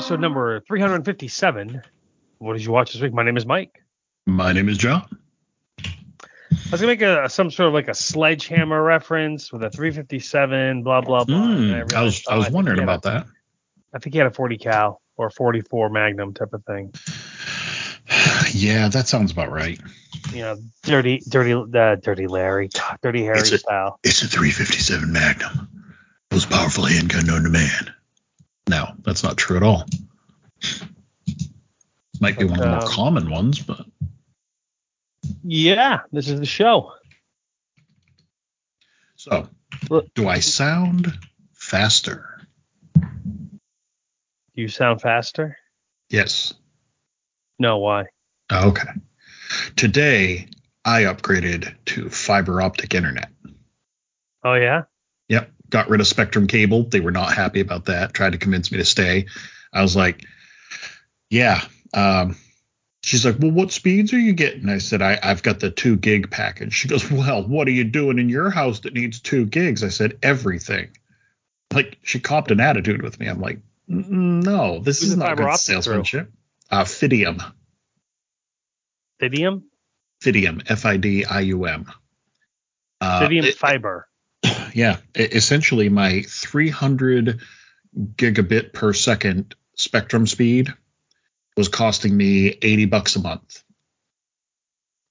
Episode number 357. What did you watch this week? My name is Mike. My name is John. I was gonna make a some sort of like a sledgehammer reference with a 357, blah blah blah. Mm, I realized, was I was think wondering about a- that. I think he had a 40 cal or 44 Magnum type of thing. Yeah, that sounds about right. You know, dirty, dirty, uh, dirty Larry, dirty Harry It's a- style. It's a 357 Magnum. Most powerful handgun known to man. No, that's not true at all. Might be But, one of the more um, common ones, but Yeah, this is the show. so do I sound faster? Do you sound faster? Yes. No, why? Okay. Today I upgraded to fiber optic internet. Oh yeah. Yep. Got rid of Spectrum cable. They were not happy about that. Tried to convince me to stay. I was like, yeah. Um, she's like, well, what speeds are you getting? I said, I, I've got the two gig package. She goes, well, what are you doing in your house that needs two gigs? I said, everything. Like she copped an attitude with me. I'm like, "Mm, no, this Who's is not good through? salesmanship. Uh, Fidium. Fidium, Fidium. F I D I U M. Uh, Fidium it- fiber. Yeah, essentially my 300 gigabit per second spectrum speed was costing me 80 bucks a month.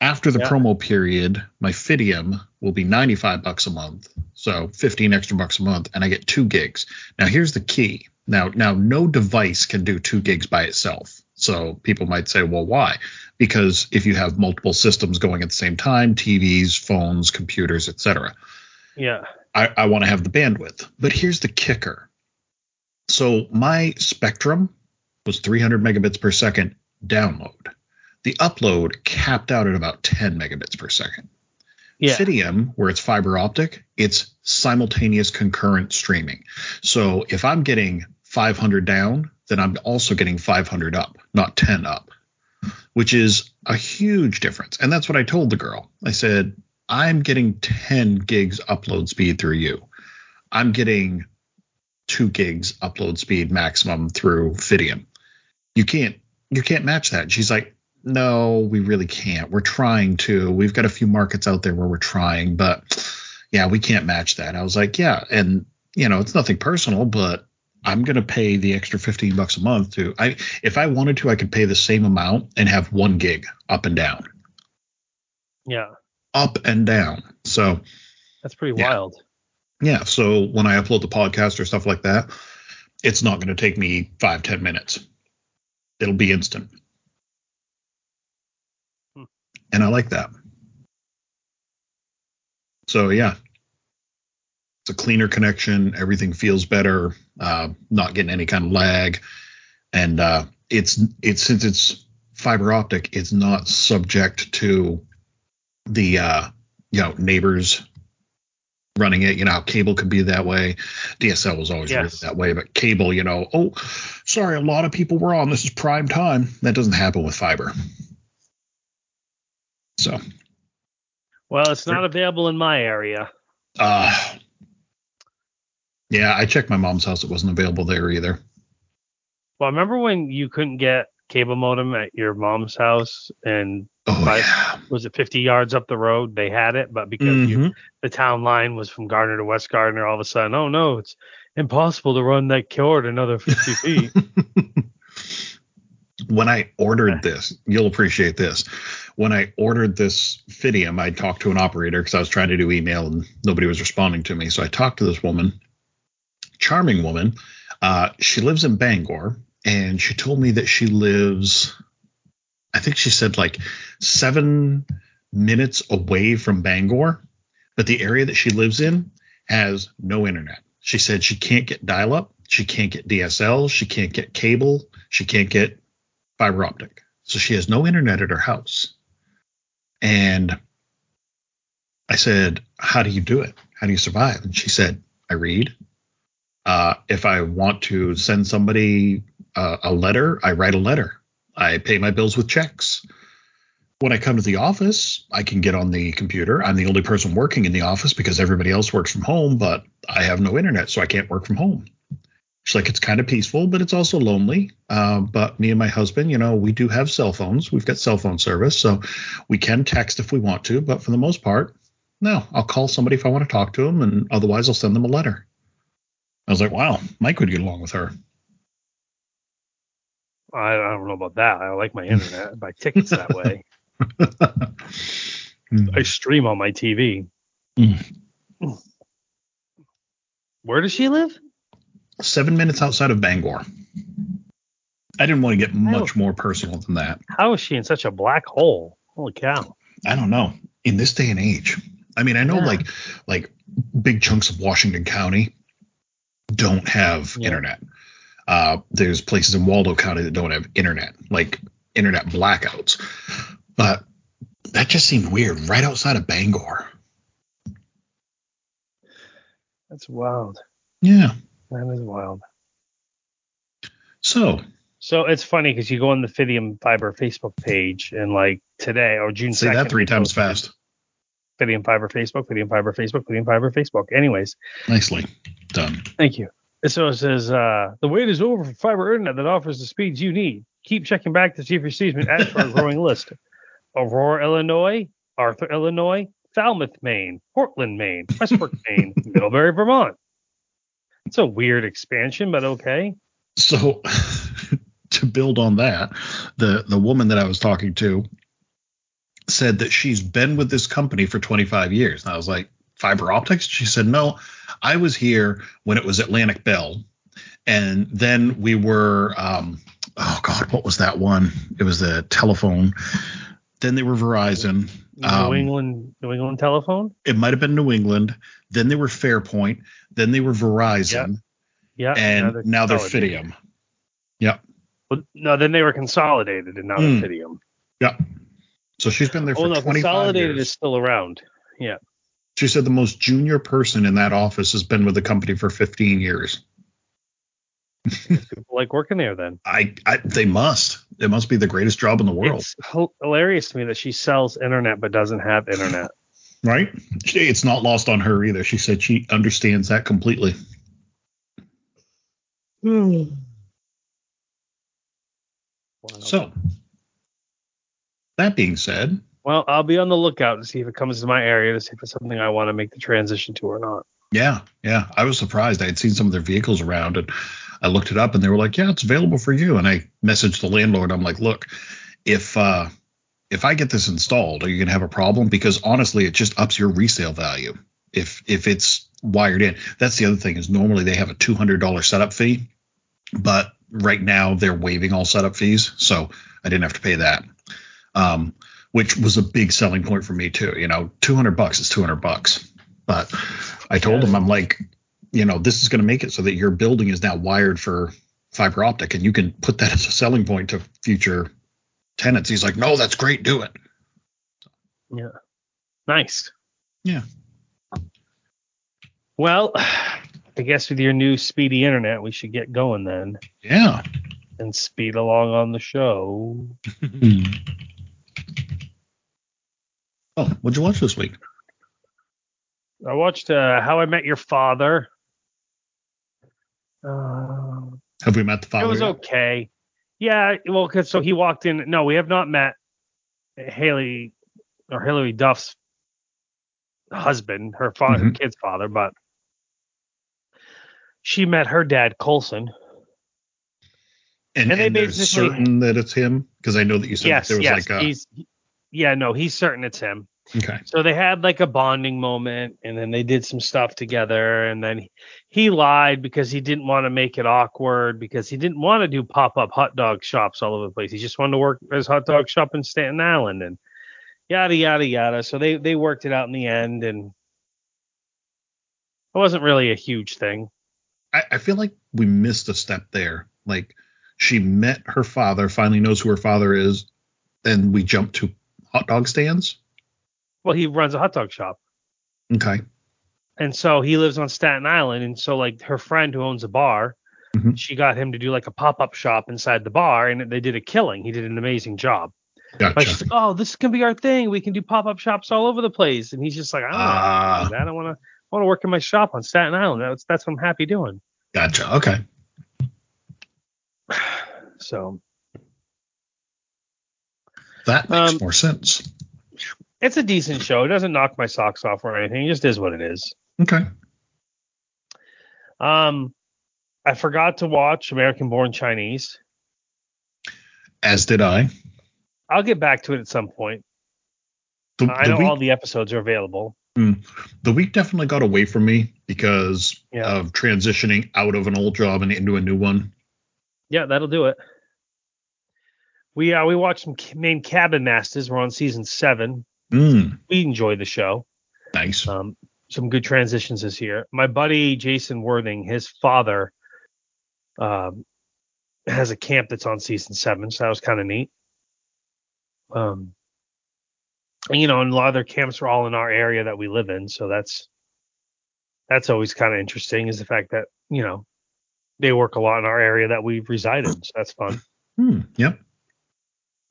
After the Yeah. promo period, my Fidium will be 95 bucks a month, so 15 extra bucks a month, and I get two gigs. Now here's the key. Now, now no device can do two gigs by itself. So people might say, well, why? Because if you have multiple systems going at the same time, TVs, phones, computers, etc., Yeah. I, I want to have the bandwidth. But here's the kicker. So my Spectrum was 300 megabits per second download. The upload capped out at about 10 megabits per second. Yeah. Fidium, where it's fiber optic, it's simultaneous concurrent streaming. So if I'm getting 500 down, then I'm also getting 500 up, not 10 up, which is a huge difference. And that's what I told the girl. I said, I'm getting 10 gigs upload speed through you. I'm getting 2 gigs upload speed maximum through Fidium. You can't you can't match that. She's like, "No, we really can't. We're trying to. We've got a few markets out there where we're trying, but yeah, we can't match that." I was like, "Yeah, and you know, it's nothing personal, but I'm to pay the extra 15 bucks a month to I if I wanted to, I could pay the same amount and have 1 gig up and down. Yeah. Up and down. So, That's pretty Yeah. wild. Yeah. So when I upload the podcast or stuff like that, it's not going to take me five, ten minutes. It'll be instant. Hmm. And I like that. So yeah. It's a cleaner connection. Everything feels better. Uh, not getting any kind of lag. And uh, it's it's since it's fiber optic, it's not subject to the uh, you know neighbors running it. You know, how cable could be that way. DSL was always really that way, but cable, you know, oh, sorry, a lot of people were on. This is prime time. That doesn't happen with fiber. So, Well, it's not available in my area. uh, yeah, I checked my mom's house. It wasn't available there either. Well, I remember when you couldn't get cable modem at your mom's house and Oh yeah, was it 50 yards up the road they had it, but because you, Mhm. the town line was from Gardiner to West Gardiner, all of a sudden, oh no, it's impossible to run that cord another 50 feet. when I ordered this, you'll appreciate this. When I ordered this Fidium, I talked to an operator because I was trying to do email and nobody was responding to me. So I talked to this woman, charming woman. Uh, she lives in Bangor, and she told me that she lives, I think she said like seven minutes away from Bangor, but the area that she lives in has no internet. She said she can't get dial up, she can't get DSL, she can't get cable, she can't get fiber optic. So she has no internet at her house. And I said, How do you do it? How do you survive? And she said, I read. Uh, if I want to send somebody uh, a letter, I write a letter. I pay my bills with checks. When I come to the office, I can get on the computer. I'm the only person working in the office because everybody else works from home, but I have no internet, so I can't work from home. She's like, it's kind of peaceful, but it's also lonely. Uh, but me and my husband, you know, we do have cell phones. We've got cell phone service, so we can text if we want to. But for the most part, no, I'll call somebody if I want to talk to them, and otherwise I'll send them a letter. I was like, wow, Mike would get along with her. I, I don't know about that. I like my internet. I buy tickets that way. I hmm. stream on my TV. Where does she live? Seven minutes outside of Bangor. I didn't want to get much more personal than that. How is she in such a black hole? Holy cow. I don't know. In this day and age, I mean, I know Yeah. like like big chunks of Washington County don't have Yeah. internet. Uh, there's places in Waldo County that don't have internet, like internet blackouts. But that just seemed weird. Right outside of Bangor. That's wild. Yeah. That is wild. So So it's funny because you go on the Fidium Fiber Facebook page and like today or June say 2nd. that three times fast. Fidium Fiber Facebook, Fidium Fiber Facebook, Fidium Fiber Facebook. Anyways, Nicely done. thank you. So it says, uh, the wait is over for fiber internet that offers the speeds you need. Keep checking back to see if your been added to our growing list. Aurora, Illinois, Arthur, Illinois, Falmouth, Maine, Portland, Maine, Westbrook, Maine, Middlebury, Vermont. It's a weird expansion, but okay. So to build on that, the the woman that I was talking to said that she's been with this company for 25 years. And I was like, fiber optics? She said, no, I was here when it was Atlantic Bell. And then we were, um, oh God, what was that one? It was the telephone. Then they were Verizon. New Um, England, New England telephone. It might have been New England. Then they were Fairpoint. Then they were Verizon. Yeah. And now they're. Fidium. Yep. Well, no, then they were consolidated and now Mm. they're Fidium. Yep. So she's been there for Oh no, 25 consolidated years. is still around. She said the most junior person in that office has been with the company for 15 years. People like working there then. I, I they must. It must be the greatest job in the world, It's hilarious to me that she sells internet but doesn't have internet. right? It's not lost on her either. She said she understands that completely. Wow. So, that being said, well, I'll be on the lookout to see if it comes to my area to see if it's something I want to make the transition to or not. yeah, yeah, I was surprised. I had seen some of their vehicles around and I looked it up and they were like, "Yeah, it's available for you." And I messaged the landlord. I'm like, "Look, if uh if I get this installed, are you going to have a problem because honestly, it just ups your resale value if if it's wired in. That's the other thing is normally they have a $200 setup fee, but right now they're waiving all setup fees, so I didn't have to pay that. Um which was a big selling point for me too. You know, 200 bucks is 200 bucks. But I told him, I'm like, you know, this is going to make it so that your building is now wired for fiber optic and you can put that as a selling point to future tenants. He's like, no, that's great. Do it. Yeah. Nice. Yeah. Well, I guess with your new speedy internet, we should get going then Yeah. and speed along on the show. oh, what'd you watch this week? I watched uh, How I Met Your Father. Uh, Have we met the father? it was yet? okay. Yeah, well, 'cause- so he walked in. No, we have not met Haley or Hilary Duff's husband, her father, her Mhm. kid's father, but she met her dad, Colson. And, and they and they're basically- certain that it's him because I know that you said yes, there was yes, like a he's yeah, no, he's certain it's him. Okay. So they had like a bonding moment, and then they did some stuff together, and then he, he lied because he didn't want to make it awkward because he didn't want to do pop up hot dog shops all over the place. He just wanted to work his hot dog shop in Staten Island, and yada yada yada. So they they worked it out in the end, and it wasn't really a huge thing. I, I feel like we missed a step there. Like she met her father, finally knows who her father is, then we jump to hot dog stands. Well, he runs a hot dog shop. Okay. and so he lives on Staten Island, and so like her friend who owns a bar, Mhm. she got him to do like a pop up shop inside the bar, and they did a killing. He did an amazing job. Like Gotcha. she's like, oh, this can be our thing. We can do pop up shops all over the place, and he's just like, I don't Ah. want to. I want to want to work in my shop on Staten Island. That's that's what I'm happy doing. Gotcha. Okay. So That makes Um, more sense. it's a decent show. It doesn't knock my socks off or anything. It just is what it is. Okay. Um, I forgot to watch American Born Chinese. As did I. I'll get back to it at some point. The, I know week, all the episodes are available. the week definitely got away from me because Yeah. of transitioning out of an old job and into a new one. Yeah, that'll do it. We uh, we watched some Maine Cabin Masters. We're on season seven. Mm, We enjoyed the show. nice. Um, some good transitions this year. My buddy Jason Worthing, his father, um, has a camp that's on season seven, so that was kind of neat. Um, and, you know, and a lot of their camps are all in our area that we live in, so that's that's always kind of interesting. Is the fact that you know they work a lot in our area that we reside in, so that's fun. Hmm, yep.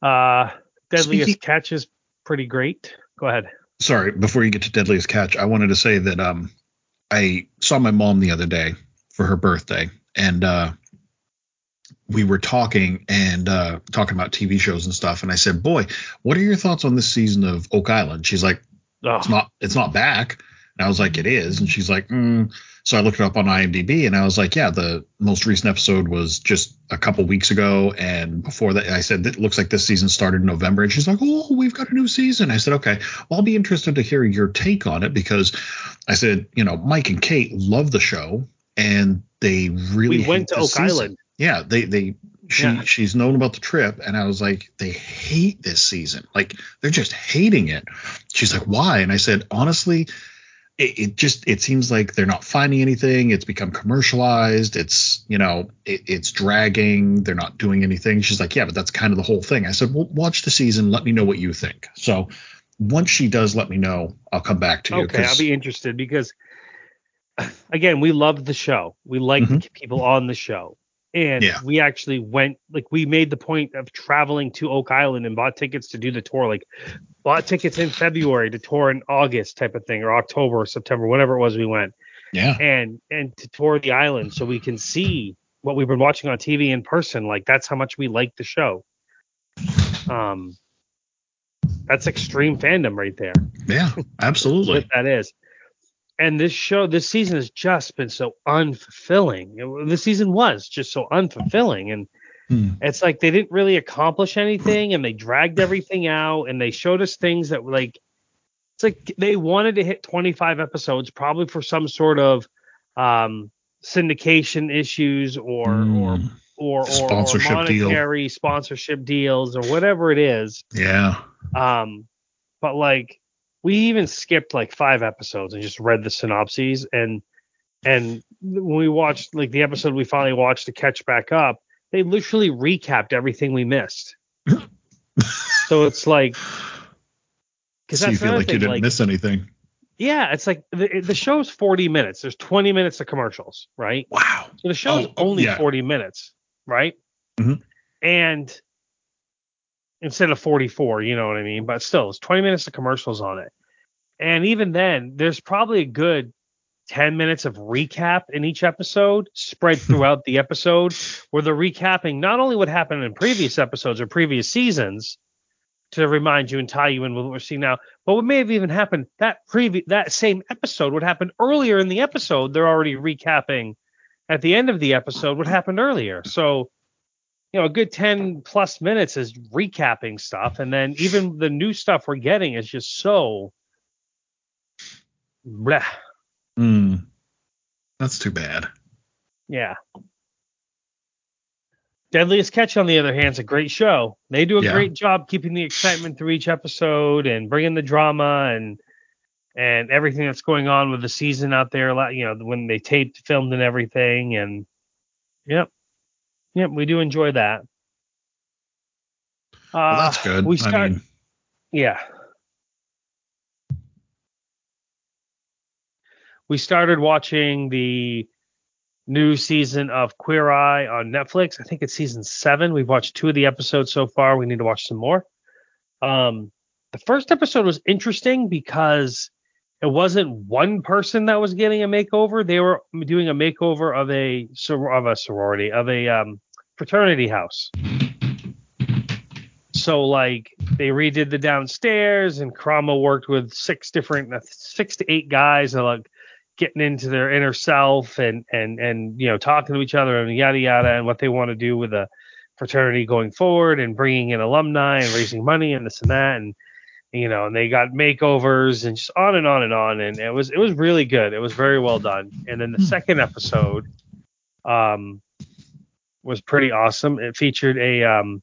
Uh, Deadliest Speaking- Catch is pretty great. Go ahead. Sorry, before you get to Deadliest Catch, I wanted to say that um, I saw my mom the other day for her birthday, and uh, we were talking and uh, talking about TV shows and stuff. And I said, "Boy, what are your thoughts on this season of Oak Island?" She's like, Oh, "It's not, it's not back." And I was like, "It is." And she's like, mm. "So I looked it up on IMDb, and I was like, yeah, the most recent episode was just a couple weeks ago, and before that, I said it looks like this season started in November." And she's like, "Oh, we've got a new season." I said, "Okay, well, I'll be interested to hear your take on it because I said, you know, Mike and Kate love the show, and they really we went to Oak season. Island. Yeah, they they she Yeah. she's known about the trip, and I was like, they hate this season. Like they're just hating it. She's like, why? And I said, honestly, it, it just it seems like they're not finding anything. It's become commercialized. It's you know it, it's dragging. They're not doing anything. She's like, yeah, but that's kind of the whole thing. I said, well, watch the season. Let me know what you think. So once she does, let me know. I'll come back to you. Okay, I'll be interested because again, we love the show. We liked the mm-hmm. people on the show. And Yeah. we actually went like we made the point of traveling to Oak Island and bought tickets to do the tour. Like bought tickets in February to tour in August type of thing, or October or September, whatever it was we went. yeah. And and to tour the island so we can see what we've been watching on TV in person. Like that's how much we like the show. Um that's extreme fandom right there. Yeah, absolutely. that is. And this show, this season has just been so unfulfilling. The season was just so unfulfilling, and Hmm. it's like they didn't really accomplish anything, and they dragged everything out, and they showed us things that were like, it's like they wanted to hit 25 episodes, probably for some sort of um, syndication issues or or Mm, or, or, or Sponsorship deal. monetary sponsorship deals or whatever it is. yeah. Um, but like we even skipped like five episodes and just read the synopses and and when we watched like the episode we finally watched to catch back up, they literally recapped everything we missed. so it's like because So you feel like thing, you didn't like, miss anything. yeah, it's like the, the show's 40 minutes. There's 20 minutes of commercials, right? Wow. So the show's Oh, oh, only yeah. 40 minutes, right? Mhm. And instead of 44, you know what I mean? But still, it's 20 minutes of commercials on it. And even then, there's probably a good 10 minutes of recap in each episode spread throughout the episode where they're recapping not only what happened in previous episodes or previous seasons to remind you and tie you in with what we're seeing now, but what may have even happened that previous that same episode would happen earlier in the episode. They're already recapping at the end of the episode what happened earlier. So you know a good 10 plus minutes is recapping stuff and then even the new stuff we're getting is just so bleh. Mm, that's too bad. yeah deadliest catch on the other hand is a great show they do a Yeah. great job keeping the excitement through each episode and bringing the drama and and everything that's going on with the season out there you know when they taped filmed and everything and yep yep we do enjoy that Well, uh, that's good. we I mean, yeah. We started watching the new season of Queer Eye on Netflix. I think it's season seven. We've watched two of the episodes so far. We need to watch some more. Um, the first episode was interesting because it wasn't one person that was getting a makeover. They were doing a makeover of a of a sorority of a um, fraternity house. So like they redid the downstairs, and Karamo worked with six different, uh, six to eight guys, and like getting into their inner self and and and you know talking to each other and yada yada, and what they want to do with the fraternity going forward, and bringing in alumni and raising money and this and that, and you know, and they got makeovers and just on and on and on, and it was it was really good. It was very well done. And then the second episode, um, was pretty awesome. It featured a um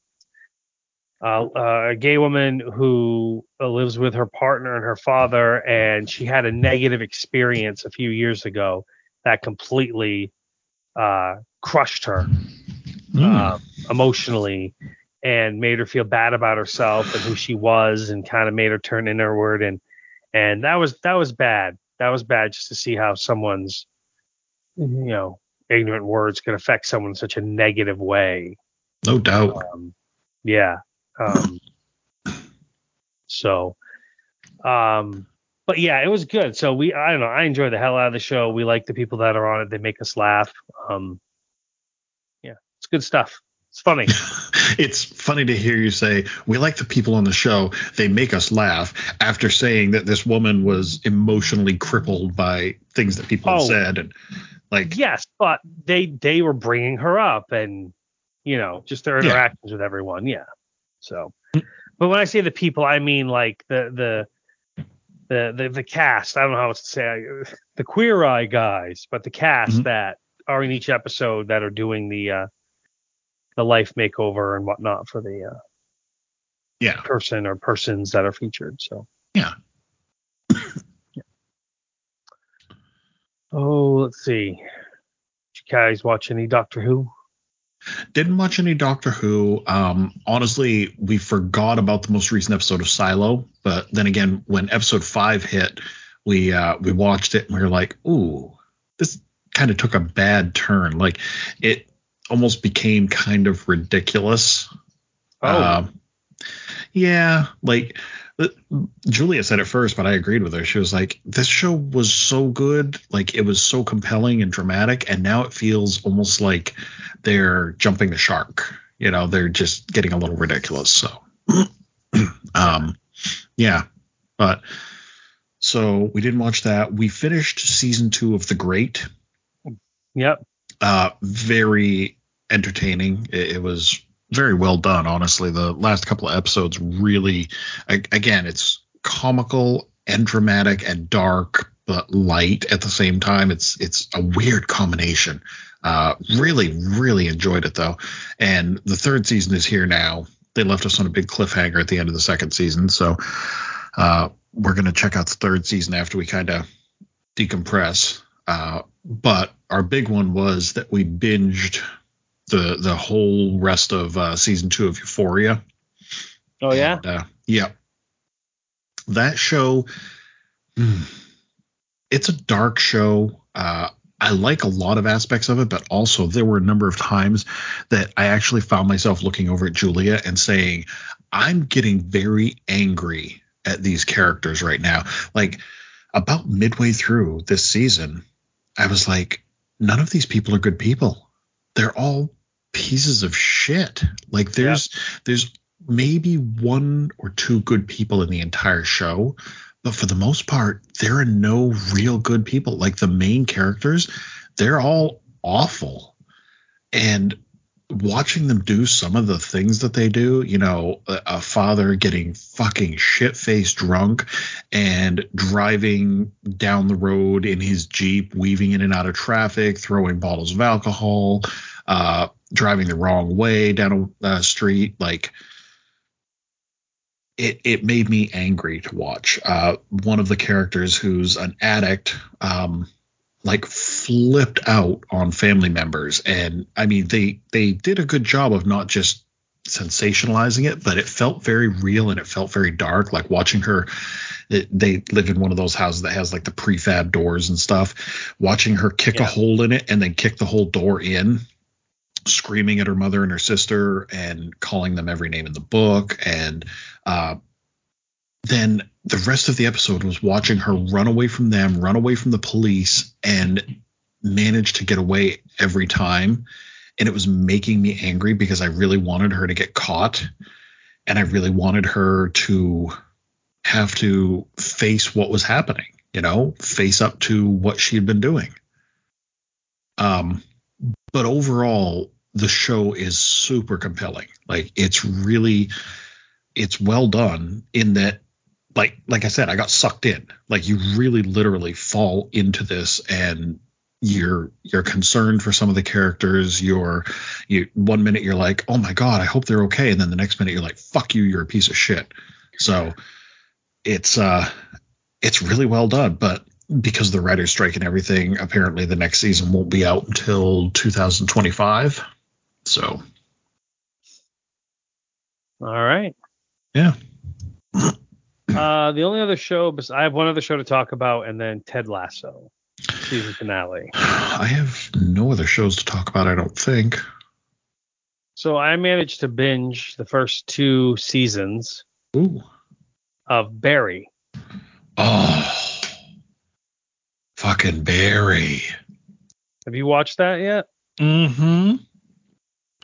uh, uh, a gay woman who uh, lives with her partner and her father, and she had a negative experience a few years ago that completely uh, crushed her mm, uh, emotionally and made her feel bad about herself and who she was, and kind of made her turn inward. And and that was that was bad. That was bad just to see how someone's you know ignorant words can affect someone in such a negative way. no doubt. Um, yeah. Um, so, um, but yeah, it was good. So we, I don't know, I enjoy the hell out of the show. We like the people that are on it. They make us laugh. Um, yeah, it's good stuff. It's funny. it's funny to hear you say we like the people on the show they make us laugh after saying that this woman was emotionally crippled by things that people Oh. said and like yes, but they they were bringing her up, and you know, just their Yeah. interactions with everyone. Yeah. So, but when I say the people, I mean like the the the the, the cast. I don't know how else to say the queer eye guys, but the cast Mhm. that are in each episode that are doing the uh the life makeover and whatnot for the uh, yeah person or persons that are featured. So Yeah. Yeah. Oh, let's see. Did you guys watch any Doctor Who? didn't watch any doctor who um honestly we forgot about the most recent episode of silo but then again when episode five hit we uh we watched it and we were like ooh this kind of took a bad turn like it almost became kind of ridiculous Oh, Um, yeah, like uh, Julia said it first, but I agreed with her. She was like, "This show was so good, like it was so compelling and dramatic, and now it feels almost like they're jumping the shark. You know, they're just getting a little ridiculous." So, um, yeah, but so we didn't watch that. We finished season two of The Great yep. Uh very entertaining. It, it was very well done honestly. The last couple of episodes really again it's comical and dramatic and dark but light at the same time. It's it's a weird combination. Uh really really enjoyed it though. And the third season is here now. They left us on a big cliffhanger at the end of the second season so uh we're going to check out the third season after we kind of decompress. Uh but our big one was that we binged the the whole rest of uh, season two of Euphoria. Oh yeah. And, uh, yeah. That show, hmm, it's a dark show. Uh, I like a lot of aspects of it, but also there were a number of times that I actually found myself looking over at Julia and saying, I'm getting very angry at these characters right now. Like about midway through this season, I was like, none of these people are good people. They're all pieces of shit. Like there's there's maybe one or two good people in the entire show, but for the most part, there are no real good people. Like the main characters, they're all awful. And watching them do some of the things that they do, you know, a, a father getting fucking shit faced drunk and driving down the road in his Jeep, weaving in and out of traffic, throwing bottles of alcohol, uh, driving the wrong way down a street. Like, it, it made me angry to watch. Uh, one of the characters who's an addict, um, like flipped out on family members. And i mean they they did a good job of not just sensationalizing it but it felt very real and it felt very dark. Like watching her it, they live in one of those houses that has like the prefab doors and stuff. Watching her kick yeah. a hole in it and then kick the whole door in screaming at her mother and her sister and calling them every name in the book and uh, then the rest of the episode was watching her run away from them, run away from the police, and manage to get away every time. And it was making me angry because I really wanted her to get caught and I really wanted her to have to face what was happening, you know, face up to what she had been doing. Um, but overall, the show is super compelling. Like it's really, it's well done in that like like I said, I got sucked in. Like you really literally fall into this and you're you're concerned for some of the characters. You're you one minute you're like, oh my god, I hope they're okay, and then the next minute you're like, fuck you, you're a piece of shit. So it's uh it's really well done, but because of the writer's strike and everything, apparently the next season won't be out until 2025. So all right. Yeah. Uh, the only other show, I have one other show to talk about, and then Ted Lasso season finale. I have no other shows to talk about. I don't think. So I managed to binge the first two seasons Ooh. of Barry. Oh, fucking Barry. Have you watched that yet? Mm-hmm.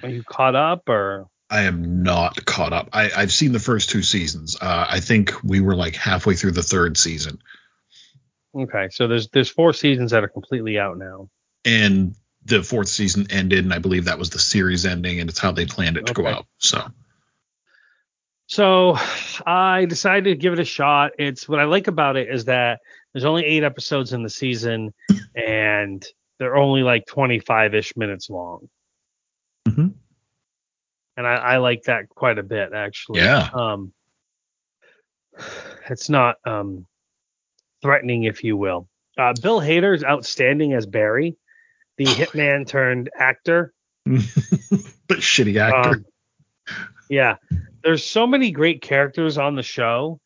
Are you caught up or? I am not caught up. I, have seen the first two seasons. Uh, I think we were like halfway through the third season. Okay, so there's there's four seasons that are completely out now. And the fourth season ended, and I believe that was the series ending, and it's how they planned it to okay. go out. So. So I decided to give it a shot. It's what I like about it is that there's only eight episodes in the season, and they're only like 25 ish minutes long. Mm-hmm and I, I like that quite a bit actually. Yeah. Um, it's not um threatening, if you will. Uh, Bill Hader is outstanding as Barry, the hitman turned actor. but shitty actor. Um, yeah, there's so many great characters on the show,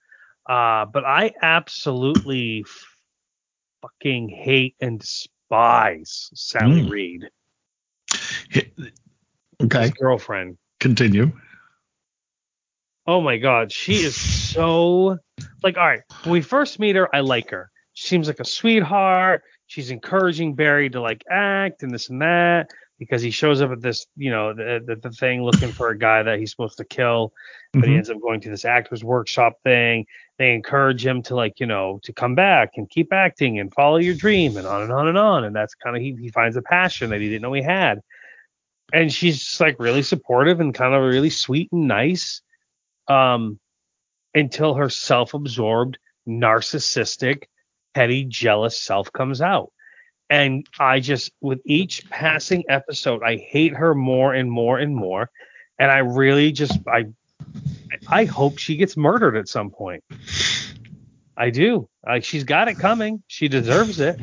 uh, but I absolutely fucking hate and despise Sally mm. Reed. Okay. His girlfriend. Continue. Oh my god, she is so like all right. When we first meet her, I like her. She seems like a sweetheart. She's encouraging Barry to like act and this and that because he shows up at this, you know, the, the, the thing looking for a guy that he's supposed to kill, but mm-hmm. he ends up going to this actors workshop thing. They encourage him to like, you know, to come back and keep acting and follow your dream and on and on and on. And that's kind of he, he finds a passion that he didn't know he had and she's just like really supportive and kind of really sweet and nice um until her self-absorbed narcissistic petty jealous self comes out. And i just with each passing episode i hate her more and more and more and i really just i i hope she gets murdered at some point. I do. Like she's got it coming. She deserves it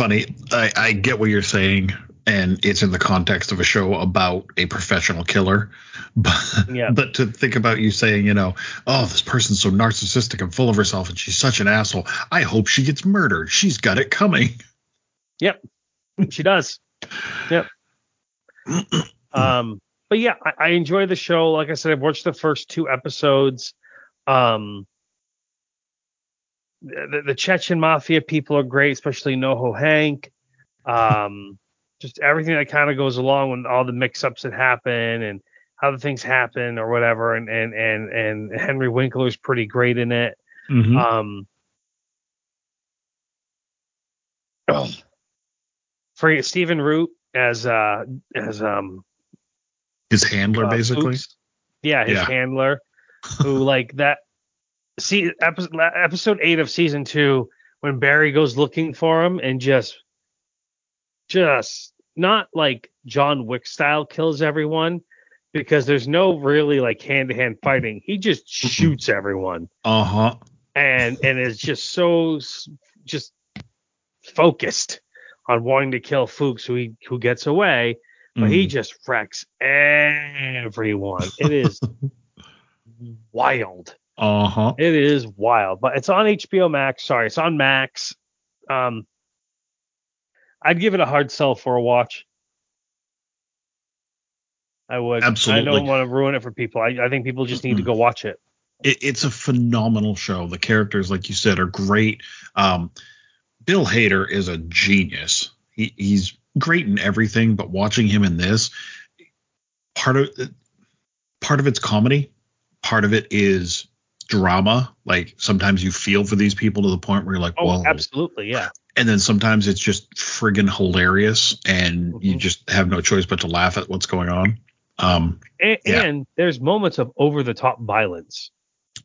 funny. I, I get what you're saying, and it's in the context of a show about a professional killer. But, yeah. but to think about you saying, you know, oh, this person's so narcissistic and full of herself, and she's such an asshole. I hope she gets murdered. She's got it coming. Yep, she does. Yep. um, but yeah, I, I enjoy the show. Like I said, I've watched the first two episodes. Um, the, the Chechen mafia people are great, especially NoHo Hank. Um, just everything that kind of goes along with all the mix-ups that happen and how the things happen or whatever. And and and and Henry Winkler is pretty great in it. Mm-hmm. Um, oh, for Stephen Root as uh as um His handler, uh, basically. Fuchs. Yeah, his Yeah. handler, who like that. See, episode, episode eight of season two, when Barry goes looking for him and just, just not like John Wick style kills everyone, because there's no really like hand to hand fighting. He just shoots everyone, Uh huh. and and is just so just focused on wanting to kill Fuchs, who he who gets away but he just wrecks everyone. It is wild. Uh huh. It is wild, but it's on HBO Max. Sorry, it's on Max. Um, I'd give it a hard sell for a watch. I would. Absolutely. I don't want to ruin it for people. I, I think people just need to go watch it. it, it's a phenomenal show. The characters, like you said, are great. Um, Bill Hader is a genius. He, he's great in everything, but watching him in this, part of part of it's comedy, part of it is drama. Like sometimes you feel for these people to the point where you're like, Oh, whoa. absolutely, yeah. And then sometimes it's just friggin' hilarious, and you Mhm. just have no choice but to laugh at what's going on. Um, And, Yeah. and there's moments of over the top violence.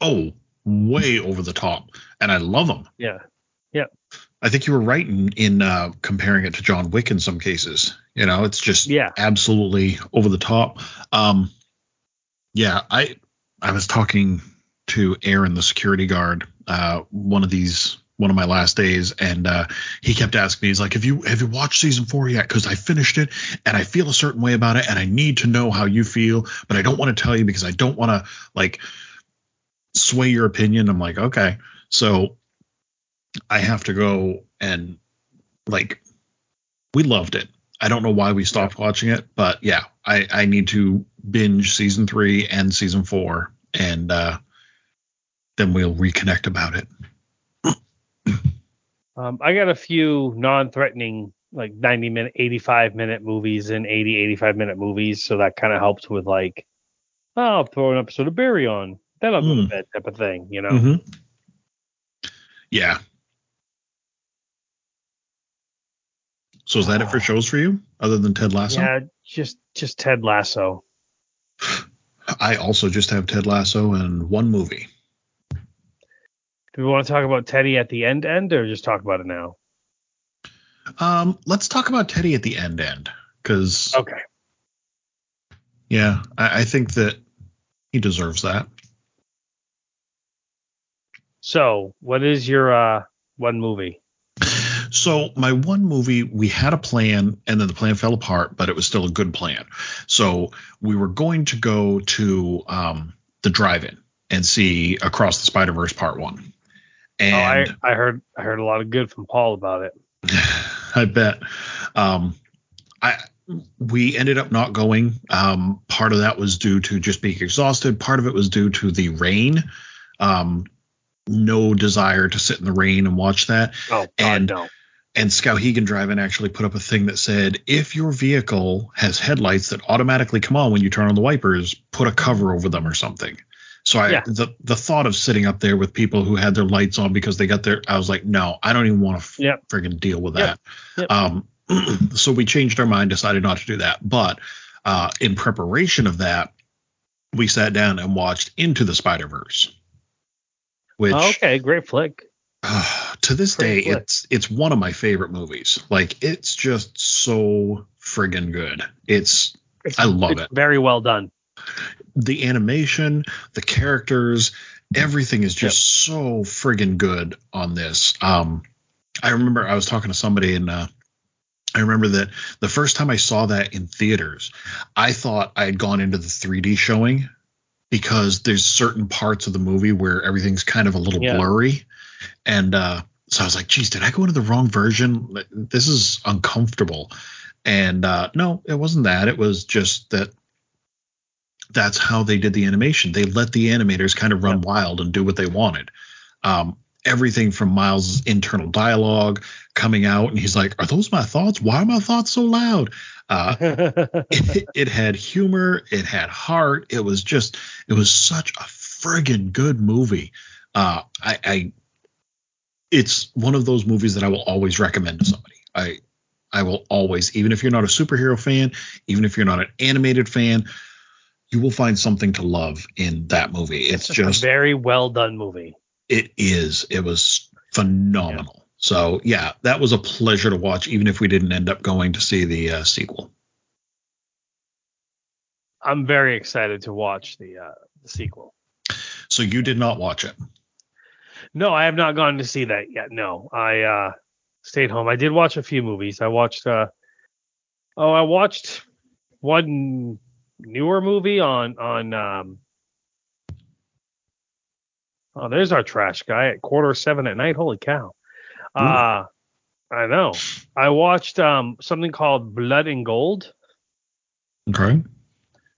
oh, way over the top, and I love them. Yeah, yeah. I think you were right in, in uh, comparing it to John Wick in some cases. You know, it's just Yeah. absolutely over the top. Um, yeah, I I was talking to Aaron, the security guard, uh, one of these one of my last days, and uh, he kept asking me, he's like, "Have you have you watched season four yet? Because I finished it, and I feel a certain way about it, and I need to know how you feel, but I don't want to tell you because I don't want to like sway your opinion." I'm like, okay, so I have to go and like we loved it. I don't know why we stopped watching it, but yeah, I I need to binge season 3 and season 4 and uh then we'll reconnect about it. Um, I got a few non-threatening, like 90 minute, 85 minute movies and 80, 85 minute movies. So that kind of helps with like, oh, I'll throw an episode of Barry on. Then I'll go Mm. bed type of thing, you know? Mhm. Yeah. So is that it for shows for you other than Ted Lasso? Yeah, just just Ted Lasso. I also just have Ted Lasso and one movie. Do we want to talk about Teddy at the end end or just talk about it now? Um, let's talk about Teddy at the end end because Okay. yeah, I, I think that he deserves that. So, what is your uh one movie? So my one movie, we had a plan, and then the plan fell apart, but it was still a good plan. So we were going to go to um, the drive-in and see Across the Spider Verse Part One, and oh, I, I heard I heard a lot of good from Paul about it. I bet. Um, I we ended up not going. Um, part of that was due to just being exhausted. Part of it was due to the rain. Um, no desire to sit in the rain and watch that. Oh, God, And- no. And Skowhegan Drive-In actually put up a thing that said, if your vehicle has headlights that automatically come on when you turn on the wipers, put a cover over them or something. So I Yeah. the the thought of sitting up there with people who had their lights on because they got their I was like, no, I don't even want to Yep. friggin' deal with that. Yep. Um, so we changed our mind, decided not to do that. But uh, in preparation of that, we sat down and watched Into the Spider Verse, which Oh, okay, great flick. to this day, flick. it's it's one of my favorite movies. Like it's just so friggin' good. It's I love It's it. Very well done. The animation, the characters, everything is just so friggin' good on this. Um, I remember I was talking to somebody and uh, I remember that the first time I saw that in theaters, I thought I had gone into the 3D showing because there's certain parts of the movie where everything's kind of a little Yeah. blurry. And uh, so I was like, geez, did I go into the wrong version? This is uncomfortable. And uh, no, it wasn't that. It was just that that's how they did the animation. They let the animators kind of run wild and do what they wanted. Um, everything from Miles' internal dialogue coming out, and he's like, "Are those my thoughts? Why are my thoughts so loud?" Uh, it, it had humor, it had heart. It was just, it was such a friggin' good movie. Uh, I, I, it's one of those movies that I will always recommend to somebody. I I will always, even if you're not a superhero fan, even if you're not an animated fan, you will find something to love in that movie. It's, It's just a very well done movie. it is. It was phenomenal. So yeah, that was a pleasure to watch, even if we didn't end up going to see the uh, sequel. I'm very excited to watch the uh, the sequel. So you did not watch it. No, I have not gone to see that yet. No, I uh, stayed home. I did watch a few movies. I watched. Uh, oh, I watched one newer movie on on. Um, oh, there's our trash guy at quarter seven at night. Holy cow! Uh, I know. I watched um something called Blood and Gold. Okay.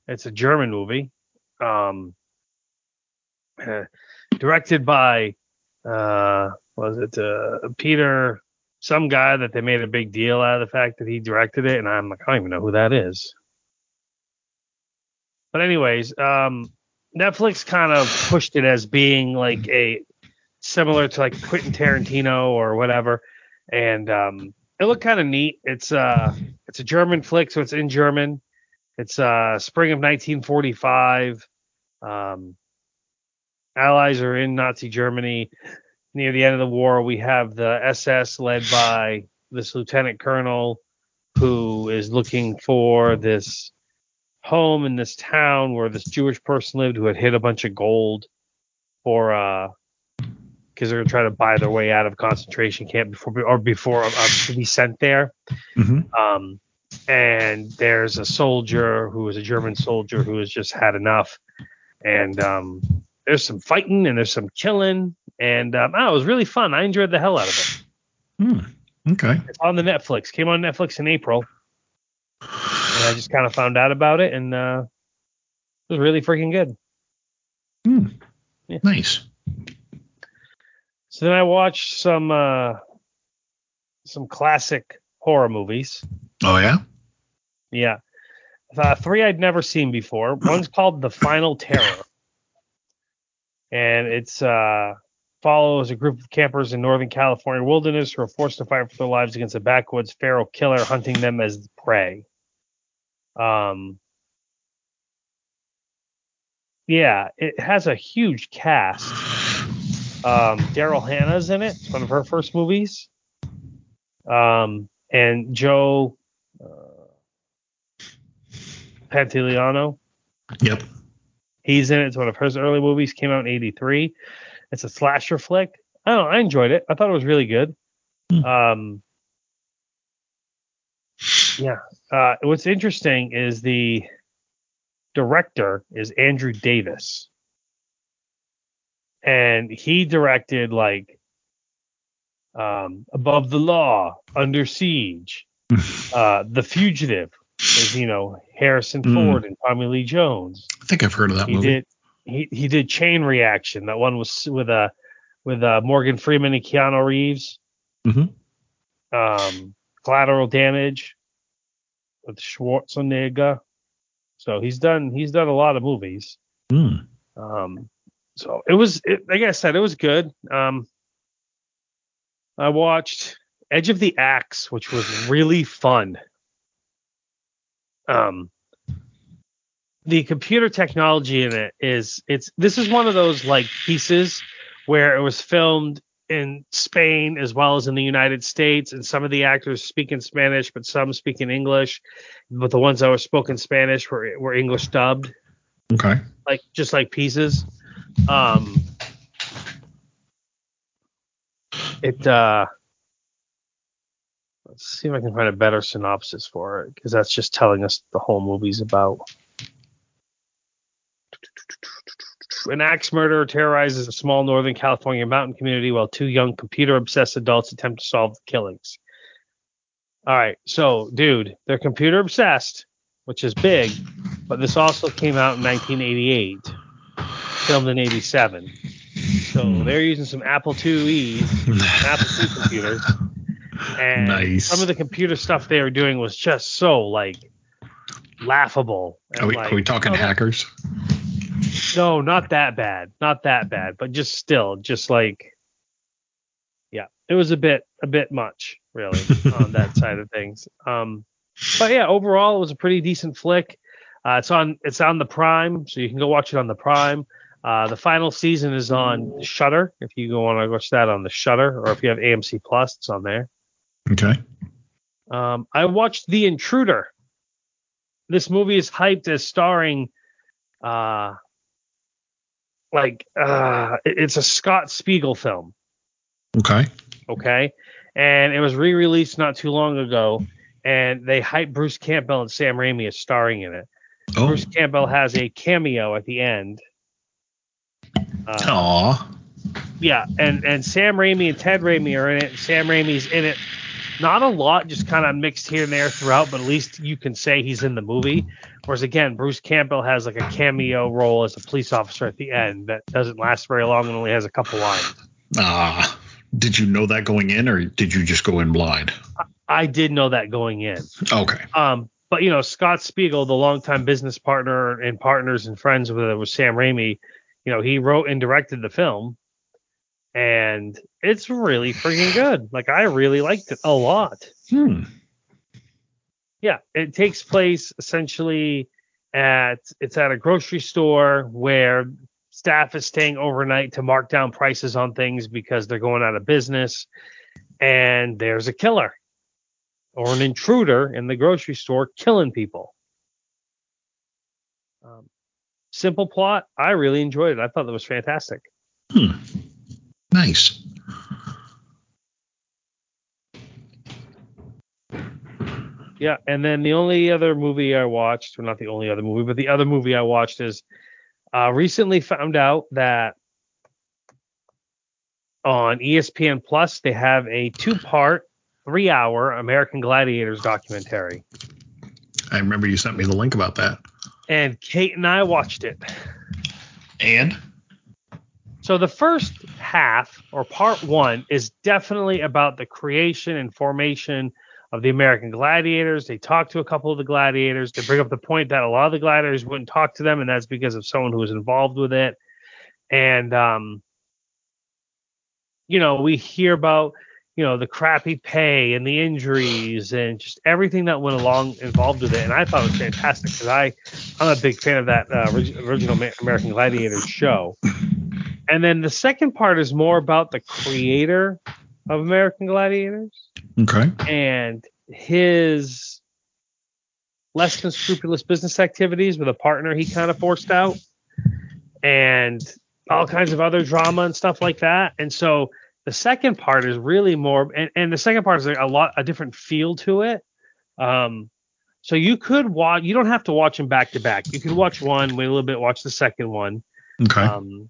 It's a German movie, um, uh, directed by uh, was it uh, Peter, some guy that they made a big deal out of the fact that he directed it, and I'm like, I don't even know who that is. But anyways, um, Netflix kind of pushed it as being like a similar to like Quentin Tarantino or whatever, and um, it looked kind of neat. It's uh, it's a German flick, so it's in German. It's uh, spring of 1945. Um, Allies are in Nazi Germany. Near the end of the war, we have the SS led by this lieutenant colonel who is looking for this home in this town where this Jewish person lived who had hid a bunch of gold for uh because they're gonna try to buy their way out of concentration camp before or before uh, to be sent there. hmm Um, and there's a soldier who is a German soldier who has just had enough. And um, there's some fighting and there's some killing. And um, oh, it was really fun. I enjoyed the hell out of it. Hmm. Okay. It's on the Netflix. Came on Netflix in April. And I just kind of found out about it and uh, it was really freaking good. Hmm. Yeah. Nice. So then I watched some uh, some classic horror movies. Oh yeah. Yeah. Uh, three I'd never seen before. One's called The Final Terror. And it's uh follows a group of campers in Northern California wilderness who are forced to fight for their lives against a backwoods feral killer hunting them as prey. Um Yeah, it has a huge cast. Um Daryl Hannah's in it. It's one of her first movies. Um and Joe uh, Pantoliano. Yep. He's in it. It's one of his early movies. Came out in '83. It's a slasher flick. I don't know. I enjoyed it. I thought it was really good. Hmm. Um, yeah. Uh, what's interesting is the director is Andrew Davis, and he directed like um, Above the Law, Under Siege, uh, The Fugitive, with, you know Harrison Hmm. Ford and Tommy Lee Jones. I think I've heard of that He movie. did. He he did Chain Reaction. That one was with uh with uh Morgan Freeman and Keanu Reeves. Mm-hmm. Um, Collateral Damage with Schwarzenegger. So he's done he's done a lot of movies. Hmm. Um, so it was it, like I said, it was good. Um, I watched Edge of the Axe, which was really fun. Um, the computer technology in it is it's this is one of those like pieces where it was filmed in Spain as well as in the United States, and some of the actors speak in Spanish, but some speak in English. But the ones that were spoken Spanish were were English dubbed Okay. like just like pieces. Um, it uh, let's see if I can find a better synopsis for it because that's just telling us the whole movie's about. An axe murderer terrorizes a small Northern California mountain community while two young computer obsessed adults attempt to solve the killings. All right, so dude, they're computer obsessed, which is big, but this also came out in 1988, filmed in 87. So they're using some Apple IIe's, Apple II computers, and Nice. some of the computer stuff they were doing was just so like laughable. Are we, like, are we talking oh, hackers? No, not that bad. Not that bad, but just still, just like, yeah, it was a bit, a bit much, really on that side of things. Um, but yeah, overall it was a pretty decent flick. Uh, it's on it's on the Prime, so you can go watch it on the Prime. Uh, the final season is on Shudder. If you go want to watch that on the Shudder, or if you have AMC Plus, it's on there. Okay. Um, I watched The Intruder. This movie is hyped as starring, uh, like uh, it's a Scott Spiegel film. Okay. okay? And it was re-released not too long ago, and they hyped Bruce Campbell and Sam Raimi as starring in it. Oh. Bruce Campbell has a cameo at the end. Uh, Aw. yeah, and and Sam Raimi and Ted Raimi are in it. Sam Raimi's in it, not a lot, just kind of mixed here and there throughout, but at least you can say he's in the movie. Whereas again, Bruce Campbell has like a cameo role as a police officer at the end that doesn't last very long and only has a couple lines. Ah. Did you know that going in, or did you just go in blind? I did know that going in. Okay. Um, but you know, Scott Spiegel, the longtime business partner and partners and friends with with Sam Raimi, you know, he wrote and directed the film, and it's really freaking good. Like I really liked it a lot. Hmm. Yeah, it takes place essentially at it's at a grocery store where staff is staying overnight to mark down prices on things because they're going out of business, and there's a killer or an intruder in the grocery store killing people. Um, simple plot. I really enjoyed it. I thought that was fantastic. Hmm. Nice. Yeah, and then the only other movie I watched, or not the only other movie, but the other movie I watched is uh, recently found out that on ESPN Plus they have a two-part, three-hour American Gladiators documentary, I remember you sent me the link about that. and Kate and I watched it. And So the first half or part one is definitely about the creation and formation of the American gladiators. They talk to a couple of the gladiators. They bring up the point that a lot of the gladiators wouldn't talk to them, and that's because of someone who was involved with it. And um, you know, we hear about you know the crappy pay and the injuries and just everything that went along involved with it. And I thought it was fantastic because I I'm a big fan of that uh, original American Gladiators show. And then the second part is more about the creator of American Gladiators okay. and his less than scrupulous business activities with a partner he kind of forced out and all kinds of other drama and stuff like that. And so the second part is really more and, and the second part is a lot a different feel to it. Um so you could watch you don't have to watch them back to back. You could watch one, wait a little bit, watch the second one. Okay. Um,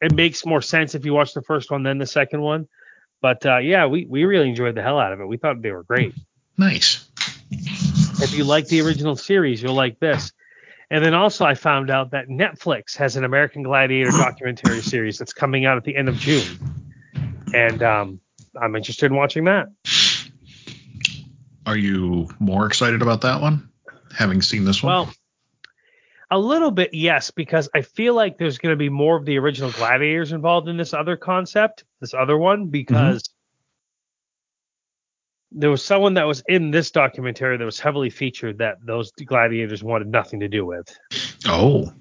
it makes more sense if you watch the first one than the second one. But uh, yeah, we, we really enjoyed the hell out of it. We thought they were great. nice. If you like the original series, you'll like this. And then also, I found out that Netflix has an American Gladiator documentary series that's coming out at the end of June, and um, I'm interested in watching that. Are you more excited about that one? Having seen this one? Well, a little bit, yes, because I feel like there's going to be more of the original gladiators involved in this other concept, this other one, because there was someone that was in this documentary that was heavily featured that those gladiators wanted nothing to do with. oh.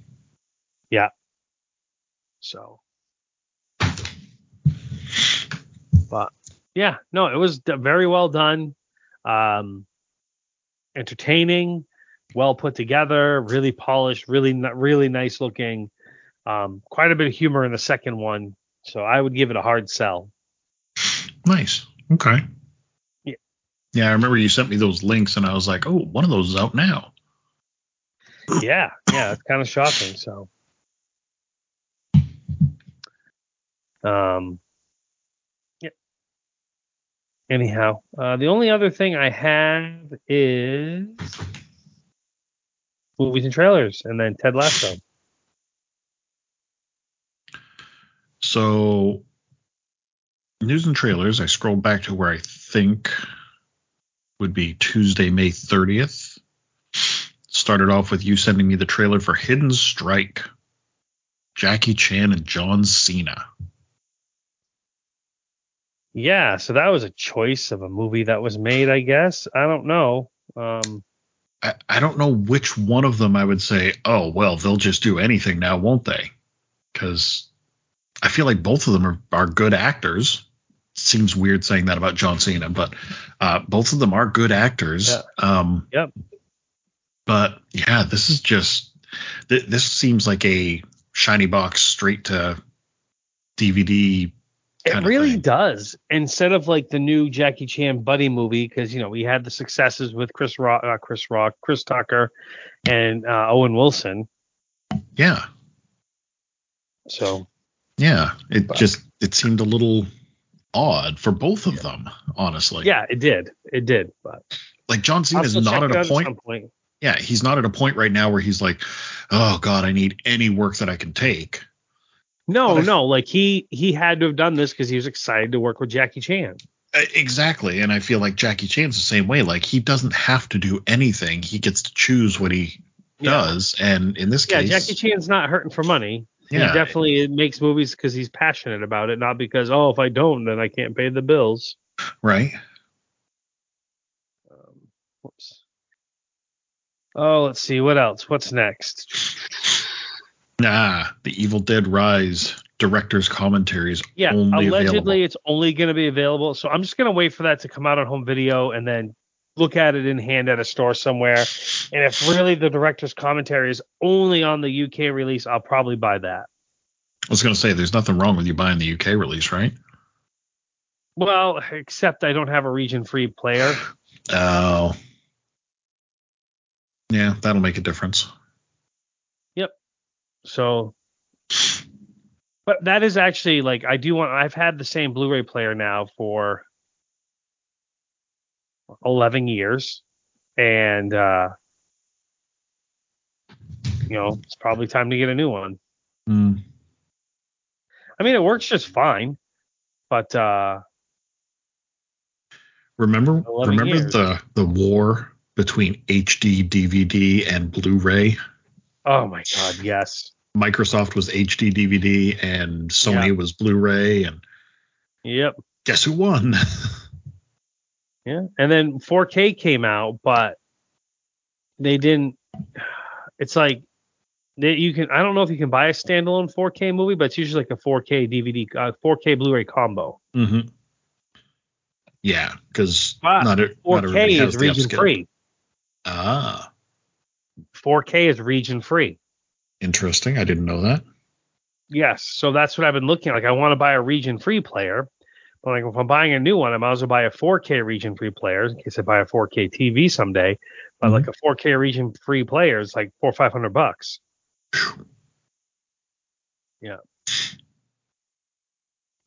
Yeah. So, but yeah, no, it was very well done, um, entertaining, well put together, really polished, really really nice looking. Um, quite a bit of humor in the second one, so I would give it a hard sell. Nice. Okay. Yeah. Yeah, I remember you sent me those links and I was like, oh, one of those is out now. Yeah, yeah, it's kind of shocking. So, um, yeah. Anyhow, uh, the only other thing I have is movies and trailers, and then Ted Lasso. So, news and trailers, I scrolled back to where I think would be Tuesday, May 30th. Started off with you sending me the trailer for Hidden Strike. Jackie Chan and John Cena. yeah, so that was a choice of a movie that was made, I guess. I don't know. Um, I, I don't know which one of them I would say, oh, well, they'll just do anything now, won't they? Because I feel like both of them are, are good actors. Seems weird saying that about John Cena, but uh, both of them are good actors. Yeah. Um, Yep. But yeah, this is just th- this seems like a shiny box straight to DVD. It really thing. does. Instead of like the new Jackie Chan buddy movie, because you know we had the successes with Chris Rock, uh, Chris Rock, Chris Tucker, and uh, Owen Wilson. Yeah, So yeah. It But- just it seemed a little odd for both of them, honestly. yeah, it did, it did. But Like John Cena's not at a point. yeah, he's not at a point right now where he's like, oh god, I need any work that I can take. No, But I- no, like he he had to have done this because he was excited to work with Jackie Chan. Exactly, and I feel like Jackie Chan's the same way. Like he doesn't have to do anything; he gets to choose what he Yeah. does. And in this Yeah, case, Jackie Chan's not hurting for money. yeah, He definitely makes movies because he's passionate about it, not because oh, if I don't, then I can't pay the bills. right. Um, whoops. Oh, let's see what else. What's next? Nah, the Evil Dead Rise director's commentaries Yeah, only allegedly available. it's only going to be available. So I'm just going to wait for that to come out on home video and then look at it in hand at a store somewhere. And if really the director's commentary is only on the UK release, I'll probably buy that. I was gonna say, there's nothing wrong with you buying the UK release, right? Well, except I don't have a region free player. Oh, yeah, that'll make a difference. So, but that is actually like I do want. I've had the same Blu-ray player now for eleven years, and uh, you know it's probably time to get a new one. Hmm. I mean, it works just fine, but uh, Remember, remember years. the the war between HD DVD and Blu-ray. oh my god, yes, Microsoft was HD DVD and Sony Yeah. was Blu-ray, and yep, guess who won? yeah. And then 4K came out, but they didn't. It's like that you can. I don't know if you can buy a standalone 4K movie, but it's usually like a 4K DVD, uh, 4K Blu-ray combo. mm-hmm. Yeah, because not, e- not everybody 4K has is region free. Ah, 4K is region free. Interesting. I didn't know that. Yes, so that's what I've been looking at. Like I want to buy a region free player, but like if I'm buying a new one, I might as well buy a 4K region free player in case I buy a 4K TV someday. But Mhm. like a 4K region free player is like four or five hundred bucks. Yeah.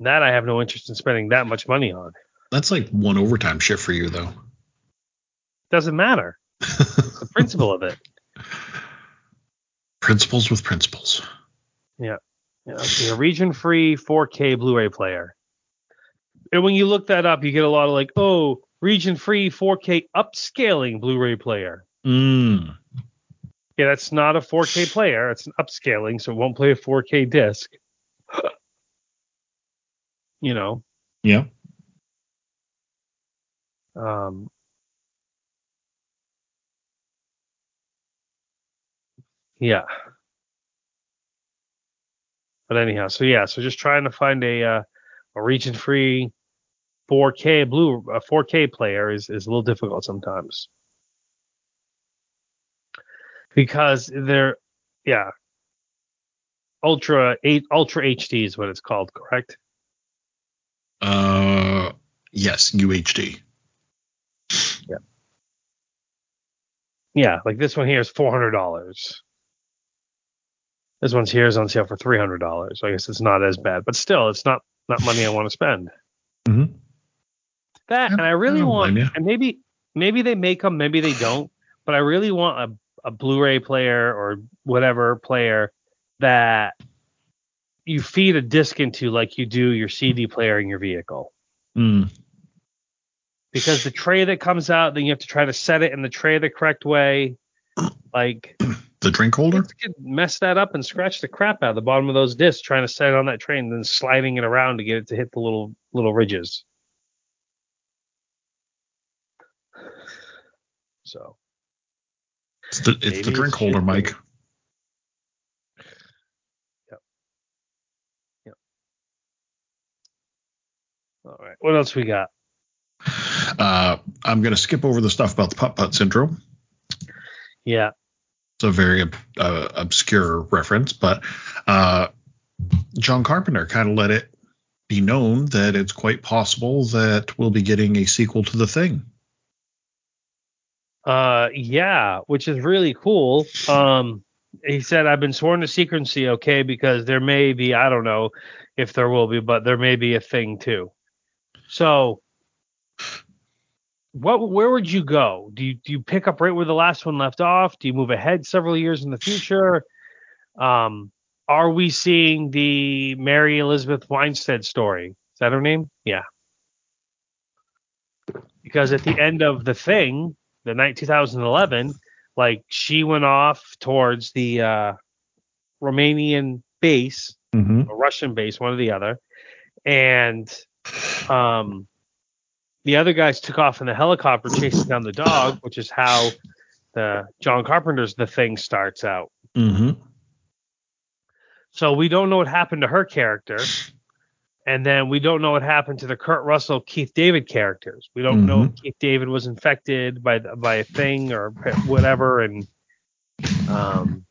That I have no interest in spending that much money on. That's like one overtime shift for you, though. Doesn't matter. The principle of it. Principles with principles. Yeah, a region free 4K Blu-ray player. And when you look that up, you get a lot of like, oh, region free 4K upscaling Blu-ray player. Mm. Yeah, that's not a 4K player. It's an upscaling, so it won't play a 4K disc. you know, Yeah. um, yeah. But anyhow, so yeah, so just trying to find a uh, a region free 4K blue a 4K player is is a little difficult sometimes because they're yeah ultra eight ultra HD is what it's called, correct? Uh, yes, UHD. Yeah, Yeah, like this one here is four hundred dollars. This one's here is on sale for three hundred dollars. I guess it's not as bad, but still, it's not not money I want to spend. Mhm. That and I really I want, and maybe maybe they make them, maybe they don't, but I really want a, a Blu-ray player or whatever player that you feed a disc into like you do your CD player in your vehicle. Mm. because the tray that comes out, then you have to try to set it in the tray the correct way. Like, the drink holder? Could mess that up and scratch the crap out of the bottom of those discs trying to set it on that train, then sliding it around to get it to hit the little little ridges. So it's the, it's the drink holder, Mike. Yep. Yep. All right. What else we got? Uh, I'm going to skip over the stuff about the putt putt syndrome. Yeah. It's a very uh, obscure reference, but uh, John Carpenter kind of let it be known that it's quite possible that we'll be getting a sequel to the thing. uh, yeah, which is really cool. Um, he said, "I've been sworn to secrecy, okay, because there may be, I don't know if there will be, but there may be a thing too." So, what, where would you go? Do you do you pick up right where the last one left off? Do you move ahead several years in the future? Um, are we seeing the Mary Elizabeth Winstead story? Is that her name? Yeah. Because at the end of the thing, the night 2011, like she went off towards the uh, Romanian base Mm-hmm. a Russian base, one or the other, and um, the other guys took off in the helicopter chasing down the dog, which is how the John Carpenter's The Thing starts out. Mm-hmm. So we don't know what happened to her character, and then we don't know what happened to the Kurt Russell Keith David characters. We don't know if Keith David was infected by by a thing or whatever, and um.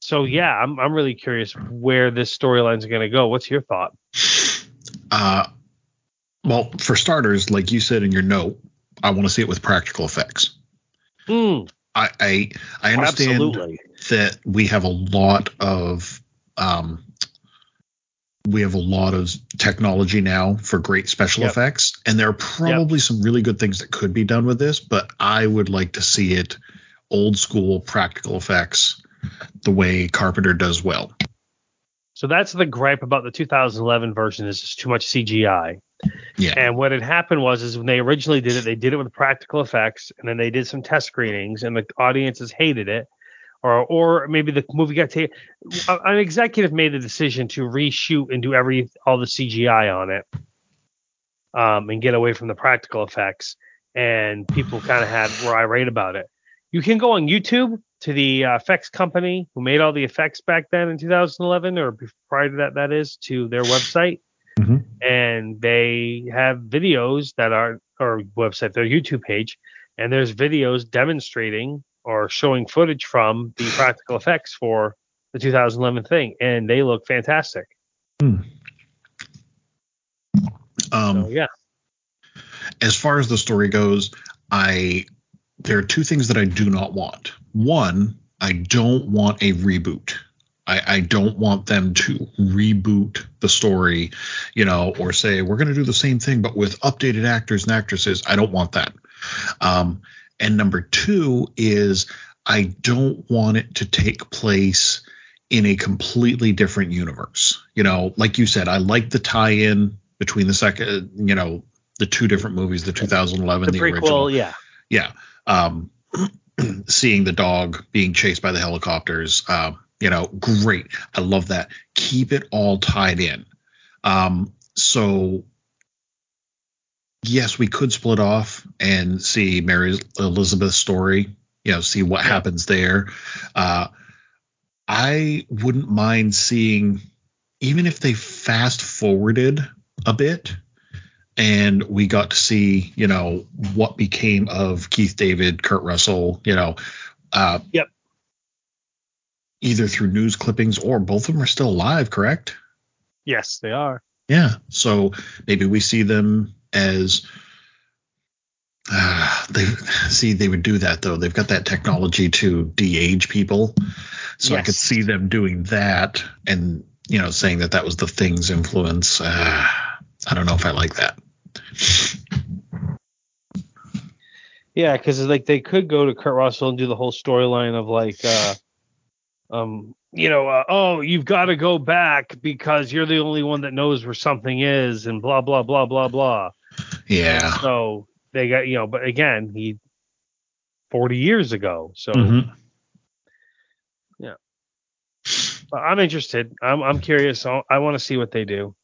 So yeah, I'm I'm really curious where this storyline's going to go. What's your thought? Uh, well, for starters, like you said in your note, I want to see it with practical effects. Mm, I I, I understand absolutely. that we have a lot of um, we have a lot of technology now for great special Yep. effects, and there are probably some really good things that could be done with this. But I would like to see it old school practical effects, the way Carpenter does well. So that's the gripe about the 2011 version is just too much CGI. Yeah. And what had happened was is when they originally did it, they did it with practical effects, and then they did some test screenings, and the audiences hated it, or or maybe the movie got taken. An executive made the decision to reshoot and do every all the CGI on it, um, and get away from the practical effects. And people kind of had were irate about it. You can go on YouTube to the uh, effects company who made all the effects back then in 2011 or prior to that, that is, to their website Mhm. and they have videos that are or website their YouTube page, and there's videos demonstrating or showing footage from the practical effects for the 2011 thing, and they look fantastic. Um, So yeah, as far as the story goes, I there are two things that I do not want. One, I don't want a reboot. I, I don't want them to reboot the story, you know, or say we're going to do the same thing but with updated actors and actresses. I don't want that. Um, and number two is I don't want it to take place in a completely different universe. You know, like you said, I like the tie-in between the second, you know, the two different movies, the 2011, the the, prequel, original. yeah, Yeah. Um, seeing the dog being chased by the helicopters, um, you know, great. I love that. Keep it all tied in. Um, so yes, we could split off and see Mary Elizabeth's story, you know, see what happens there. Uh, I wouldn't mind seeing, even if they fast forwarded a bit and we got to see, you know, what became of Keith David, Kurt Russell, you know, uh, Yep. either through news clippings or both of them are still alive, correct? yes, they are. Yeah. So maybe we see them as uh, they see they would do that though. They've got that technology to de-age people, so I could see them doing that and you know saying that that was the thing's influence. Uh, I don't know if I like that. Yeah, because like they could go to Kurt Russell and do the whole storyline of like, uh, um, you know, uh, oh, you've got to go back because you're the only one that knows where something is, and blah blah blah blah blah. Yeah. So they got you know, but again, he 40 years ago. So Mhm. but I'm interested. I'm I'm curious. I, I want to see what they do.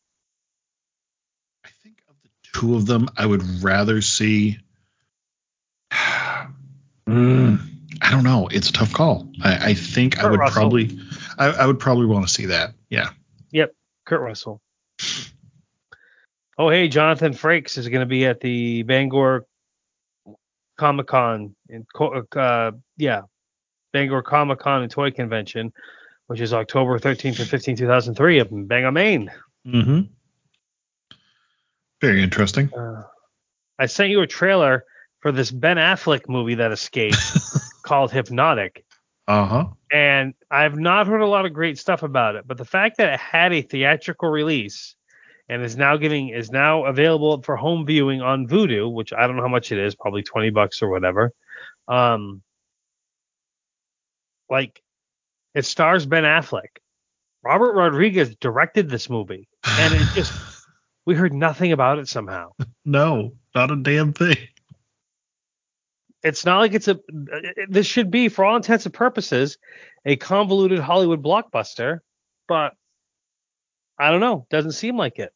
I think of the two of them, I would rather see Mm, I don't know. It's a tough call. I, I think I would Russell. probably, I, I would probably want to see that. Yeah. Yep. Kurt Russell. Oh, hey, Jonathan Frakes is going to be at the Bangor Comic Con in uh, yeah, Bangor Comic Con and Toy Convention, which is October 13th and 15th, 2003, up in Bangor, Maine. Mm-hmm. Very interesting. Uh, I sent you a trailer for this Ben Affleck movie that escaped called Hypnotic. Uh huh. and I've not heard a lot of great stuff about it. But the fact that it had a theatrical release and is now getting is now available for home viewing on Vudu, which I don't know how much it is, probably twenty bucks or whatever. Um, like it stars Ben Affleck. Robert Rodriguez directed this movie, and it just we heard nothing about it somehow. No, not a damn thing. It's not like it's a. it- This should be, for all intents and purposes, a convoluted Hollywood blockbuster, but I don't know. Doesn't seem like it.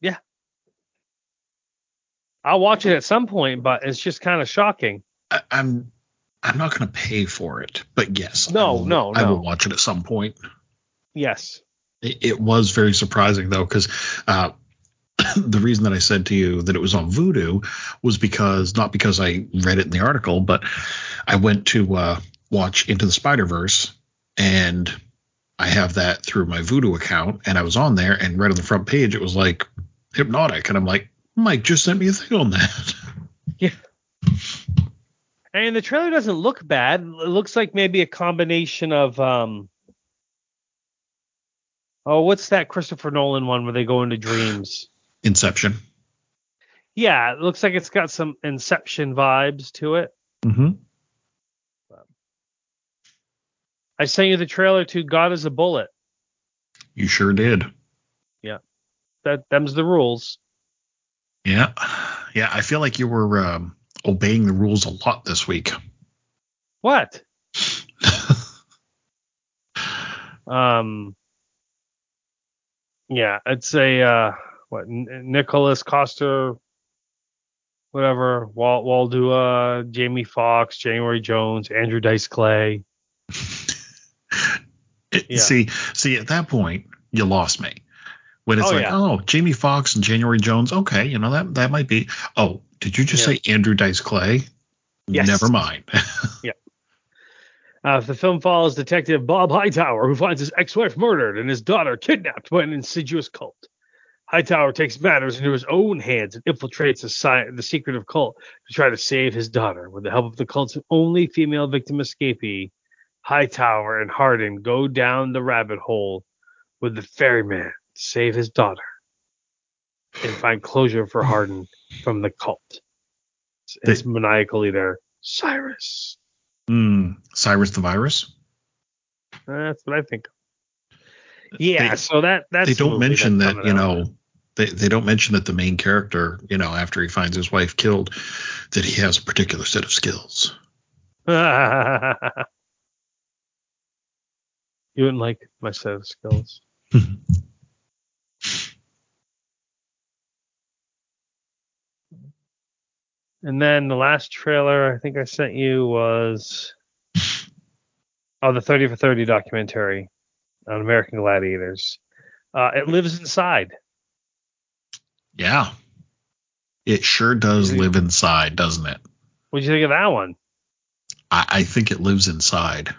Yeah, I'll watch it at some point, but it's just kind of shocking. I, I'm I'm not going to pay for it, but yes. No, I will, no, I will watch it at some point. Yes. It, it was very surprising though, because uh, the reason that I said to you that it was on Vudu was because not because I read it in the article, but I went to uh, watch Into the Spider Verse and I have that through my Vudu account, and I was on there and right on the front page it was like hypnotic, and I'm like, Mike just sent me a thing on that. Yeah. And the trailer doesn't look bad. It looks like maybe a combination of um. Oh, what's that Christopher Nolan one where they go into dreams? Inception. Yeah, it looks like it's got some Inception vibes to it. Mm-hmm. I sent you the trailer to God is a Bullet. You sure did. Yeah. That them's the rules. Yeah, yeah. I feel like you were um, obeying the rules a lot this week. What? Um. Yeah, it's a uh, what Nicholas Coster, whatever, Walt Waldua, Jamie Foxx, January Jones, Andrew Dice Clay. It- Yeah. See, see, at that point, you lost me. When it's Oh, like, yeah. oh, Jamie Foxx and January Jones, okay, you know that that might be. Oh, did you just Yeah. say Andrew Dice Clay? Yes. Never mind. Uh, the film follows Detective Bob Hightower, who finds his ex-wife murdered and his daughter kidnapped by an insidious cult. Hightower takes matters into his own hands and infiltrates the, the secretive cult to try to save his daughter. With the help of the cult's only female victim escapee, Hightower and Hardin go down the rabbit hole with the ferryman to save his daughter and find closure for Hardin from the cult. His maniacally there, Cyrus. Hmm, Cyrus the Virus. That's what I think. Yeah, They- so that that's they don't mention that you know they, they don't mention that the main character you know after he finds his wife killed that he has a particular set of skills you wouldn't like my set of skills. And then the last trailer I think I sent you was oh the 30 for 30 documentary on American Gladiators. Uh, it lives inside. yeah it sure does live inside doesn't it What'd you think of that one? I, I think it lives inside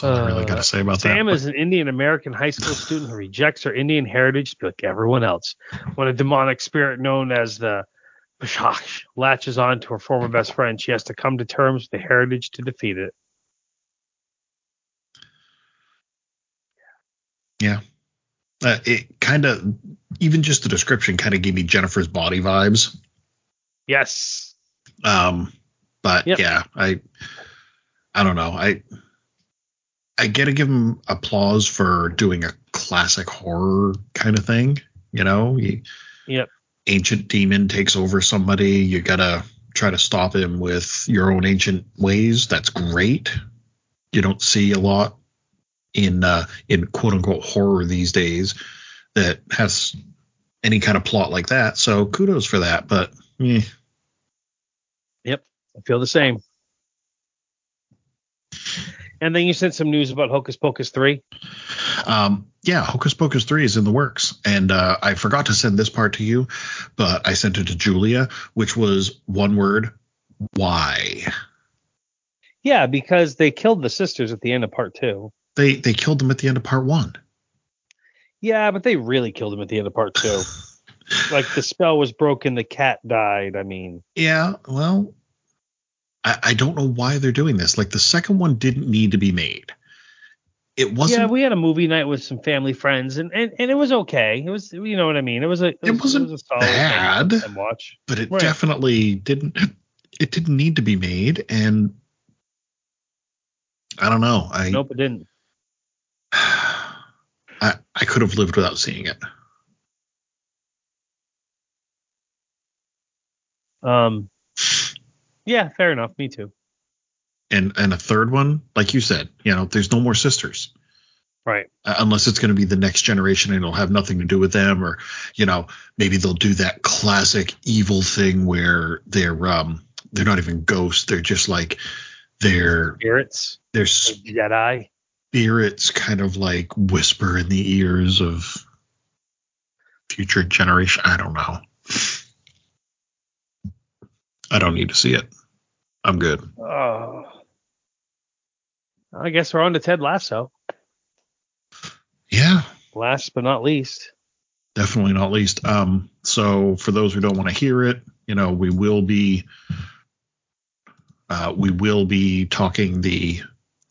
that's all i really Uh, got to say about Sam that is an Indian American high school student who rejects her Indian heritage like everyone else. When a demonic spirit known as the Pishach latches on to her former best friend, she has to come to terms with the heritage to defeat it. Yeah. Uh, it kind of even just the description kind of gave me jennifer's body vibes Yes. Um, but Yep. yeah, I I don't know. I I gotta give him applause for doing a classic horror kind of thing. You know, Yep. ancient demon takes over somebody. You gotta try to stop him with your own ancient ways. That's great. You don't see a lot in uh, in quote unquote horror these days. that has any kind of plot like that. So kudos for that. But eh. Yep, I feel the same. And then you sent some news about Hocus Pocus 3. Um, yeah, Hocus Pocus 3 is in the works. And uh, I forgot to send this part to you, but I sent it to Julia, which was one word why? Yeah, because they killed the sisters at the end of part two. They they killed them at the end of part one. Yeah, but they really killed them at the end of part two. like the spell was broken, the cat died. I mean, Yeah, well, I, I don't know why they're doing this. Like the second one didn't need to be made. It wasn't. yeah, we had a movie night with some family friends, and, and, and it was okay. It was, you know what I mean. It was a, it, was, wasn't it was a solid bad. watch. but it Right. definitely didn't. It didn't need to be made, and I don't know. I Nope, it didn't. I, I could have lived without seeing it. Um, yeah, fair enough. Me too. And and a third one, like you said, you know, there's no more sisters. Right. uh, unless it's going to be the next generation and it'll have nothing to do with them or you know maybe they'll do that classic evil thing where they're um they're not even ghosts they're just like they're Spirits, they're Jedi. spirits kind of like whisper in the ears of future generation i don't know i don't need to see it i'm good Oh. I guess we're on to Ted Lasso. yeah Last but not least. definitely not least. Um, so for those who don't want to hear it, you know, we will be uh, we will be talking the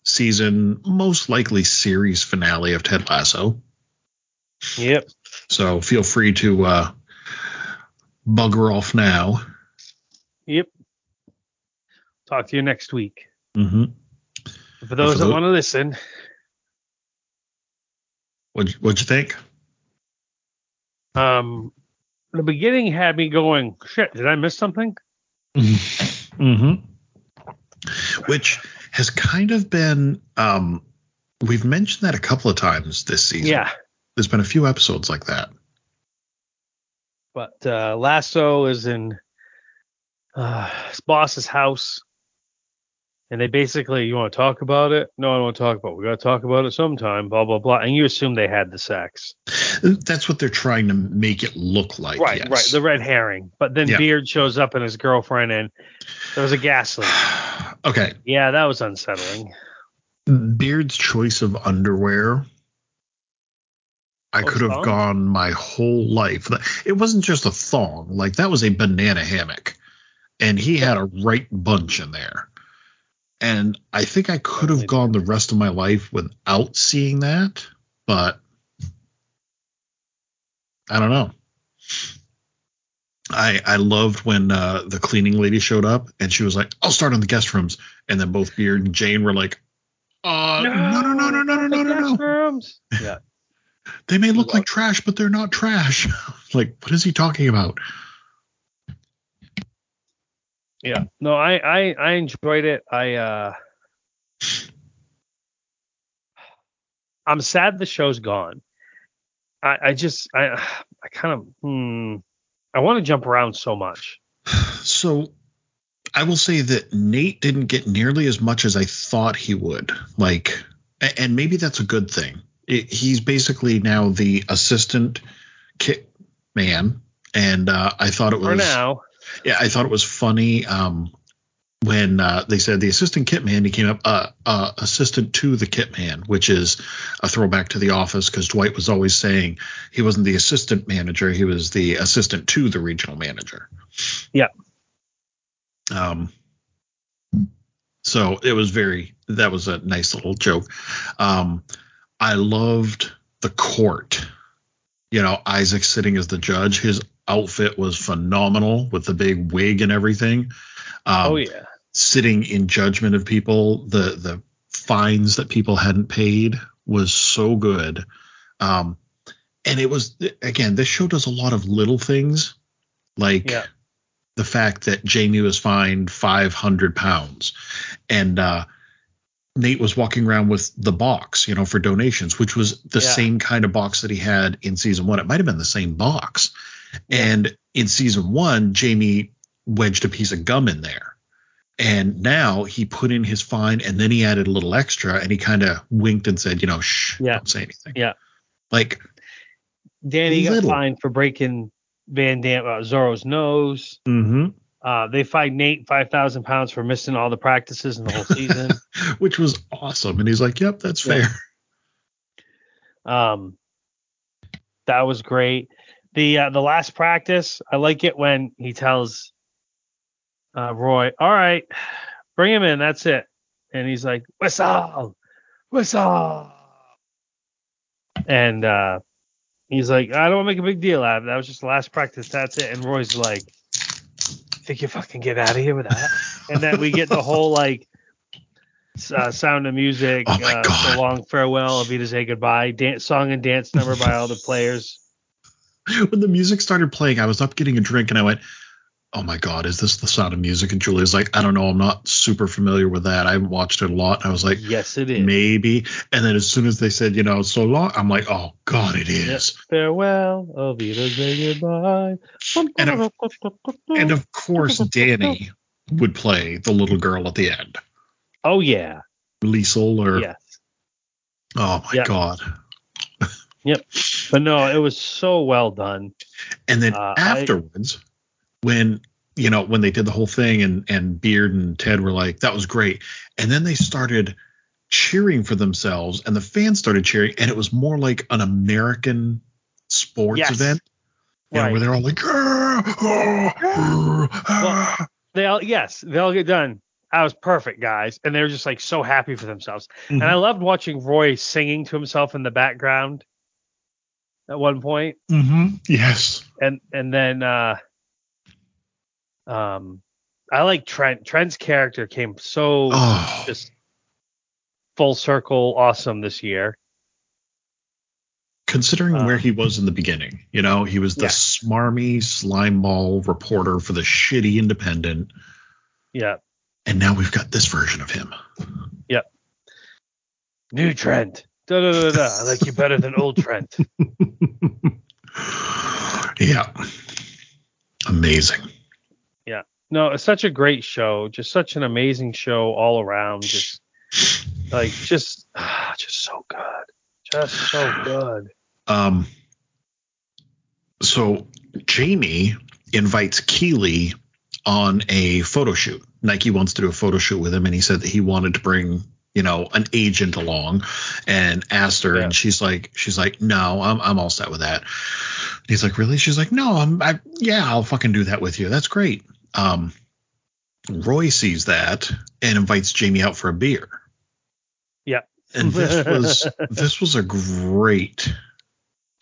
season, most likely series finale of Ted Lasso. Yep. So feel free to uh, bugger off now. Yep. Talk to you next week. Mm-hmm. For those that want to listen, What'd, what'd you think? um, the beginning had me going, shit, did I miss something? mm-hmm. Which has kind of been um, we've mentioned that a couple of times this season. Yeah. There's been a few episodes like that. But uh, Lasso is in uh, his boss's house. And they basically, you want to talk about it? No, I don't want to talk about it. We got to talk about it sometime, blah, blah, blah. And you assume they had the sex. That's what they're trying to make it look like. right, yes. right. The red herring. But then Yeah. Beard shows up and his girlfriend, and there was a gas leak. okay. Yeah, that was unsettling. Beard's choice of underwear. I Oh, could have thong? gone my whole life. It wasn't just a thong. Like that was a banana hammock. And he had a right bunch in there. And I think I could have gone the rest of my life without seeing that, but I don't know. I I loved when uh, the cleaning lady showed up and she was like, "I'll start on the guest rooms," and then both Beard and Jane were like, "Uh, no, no, no, no, no, no, no, no, no. Rooms. Yeah. They may look like trash, but they're not trash." like, what is he talking about? Yeah. No, I, I, I enjoyed it. I, uh, I'm sad the show's gone. I, I just, I, I kind of, hmm, I want to jump around so much. So I will say that Nate didn't get nearly as much as I thought he would. Like, and maybe that's a good thing. It, he's basically now the assistant kit man, and uh, I thought it was For now, yeah, I thought it was funny um, when uh, they said the assistant kit man. He came up uh, uh, assistant to the kit man, which is a throwback to the office because Dwight was always saying he wasn't the assistant manager; he was the assistant to the regional manager. Yeah. Um. So it was very that was a nice little joke. Um, I loved the court. You know, Isaac sitting as the judge. His outfit was phenomenal with the big wig and everything. Um, oh yeah, Sitting in judgment of people, the the fines that people hadn't paid was so good. Um, and it was again, this show does a lot of little things, like Yeah. the fact that Jamie was fined 500 pounds, and uh, Nate was walking around with the box, you know, for donations, which was the Yeah. same kind of box that he had in season one. It might have been the same box. And in season one, Jamie wedged a piece of gum in there. And now he put in his fine and then he added a little extra and he kind of winked and said, you know, shh, Yeah. don't say anything. Yeah. Like, Danny got fined for breaking Van Damme uh, Zoreaux's nose. mm-hmm. Uh, they fined Nate five thousand pounds for missing all the practices in the whole season. which was awesome. And he's like, yep, that's Yeah. fair. Um, that was great. The uh, the last practice, I like it when he tells uh, Roy, "All right, bring him in. That's it." And he's like, "Whistle, whistle," and uh, he's like, "I don't want to make a big deal out of it. That was just the last practice. That's it." And Roy's like, "Think you fucking get out of here with that?" and then we get the whole like. Uh, sound of music, Oh uh, so long farewell, Auf Wiedersehen goodbye, dance song and dance number by all the players. when the music started playing, I was up getting a drink and I went, Oh my God, is this the sound of music? And Julia's like, I don't know. I'm not super familiar with that. I haven't watched it a lot. And I was like, Yes, it is. maybe. And then as soon as they said, you know, so long, I'm like, oh God, it is. Farewell, Auf Wiedersehen goodbye. And of- And of course, Dani would play the little girl at the end. oh yeah, Liesl or, yes, oh my Yeah. God. But no, it was so well done. And then Uh, I- afterwards, when you know when they did the whole thing, and and Beard and Ted were like, "That was great," and then they started cheering for themselves, and the fans started cheering, and it was more like an American sports Yes. event, you know, Right. where they're all like, "Ah, ah, ah, ah." They all yes, they all get done. That was perfect, guys, and they were just like so happy for themselves. Mhm. And I loved watching Roy singing to himself in the background at one point. Mhm. yes, and and then uh um I like Trent. Trent's character came so oh, just full circle awesome this year. considering uh, where he was in the beginning, you know, he was the Yeah. smarmy slime ball reporter for the shitty Independent, Yeah. and now we've got this version of him. Yep. New Trent. Da, da, da, da. I like you better than old Trent. yeah. Amazing. Yeah. No, it's such a great show. Just such an amazing show all around. Just like just ah, just so good. Just so good. Um so Jamie invites Keeley on a photo shoot. Nike wants to do a photo shoot with him and he said that he wanted to bring, you know, an agent along and asked her Yeah. and she's like she's like, "No, I'm I'm all set with that." He's like, "Really?" She's like, "No, I'm I yeah, I'll fucking do that with you. That's great." Um Roy sees that and invites Jamie out for a beer. Yeah. And this was this was a great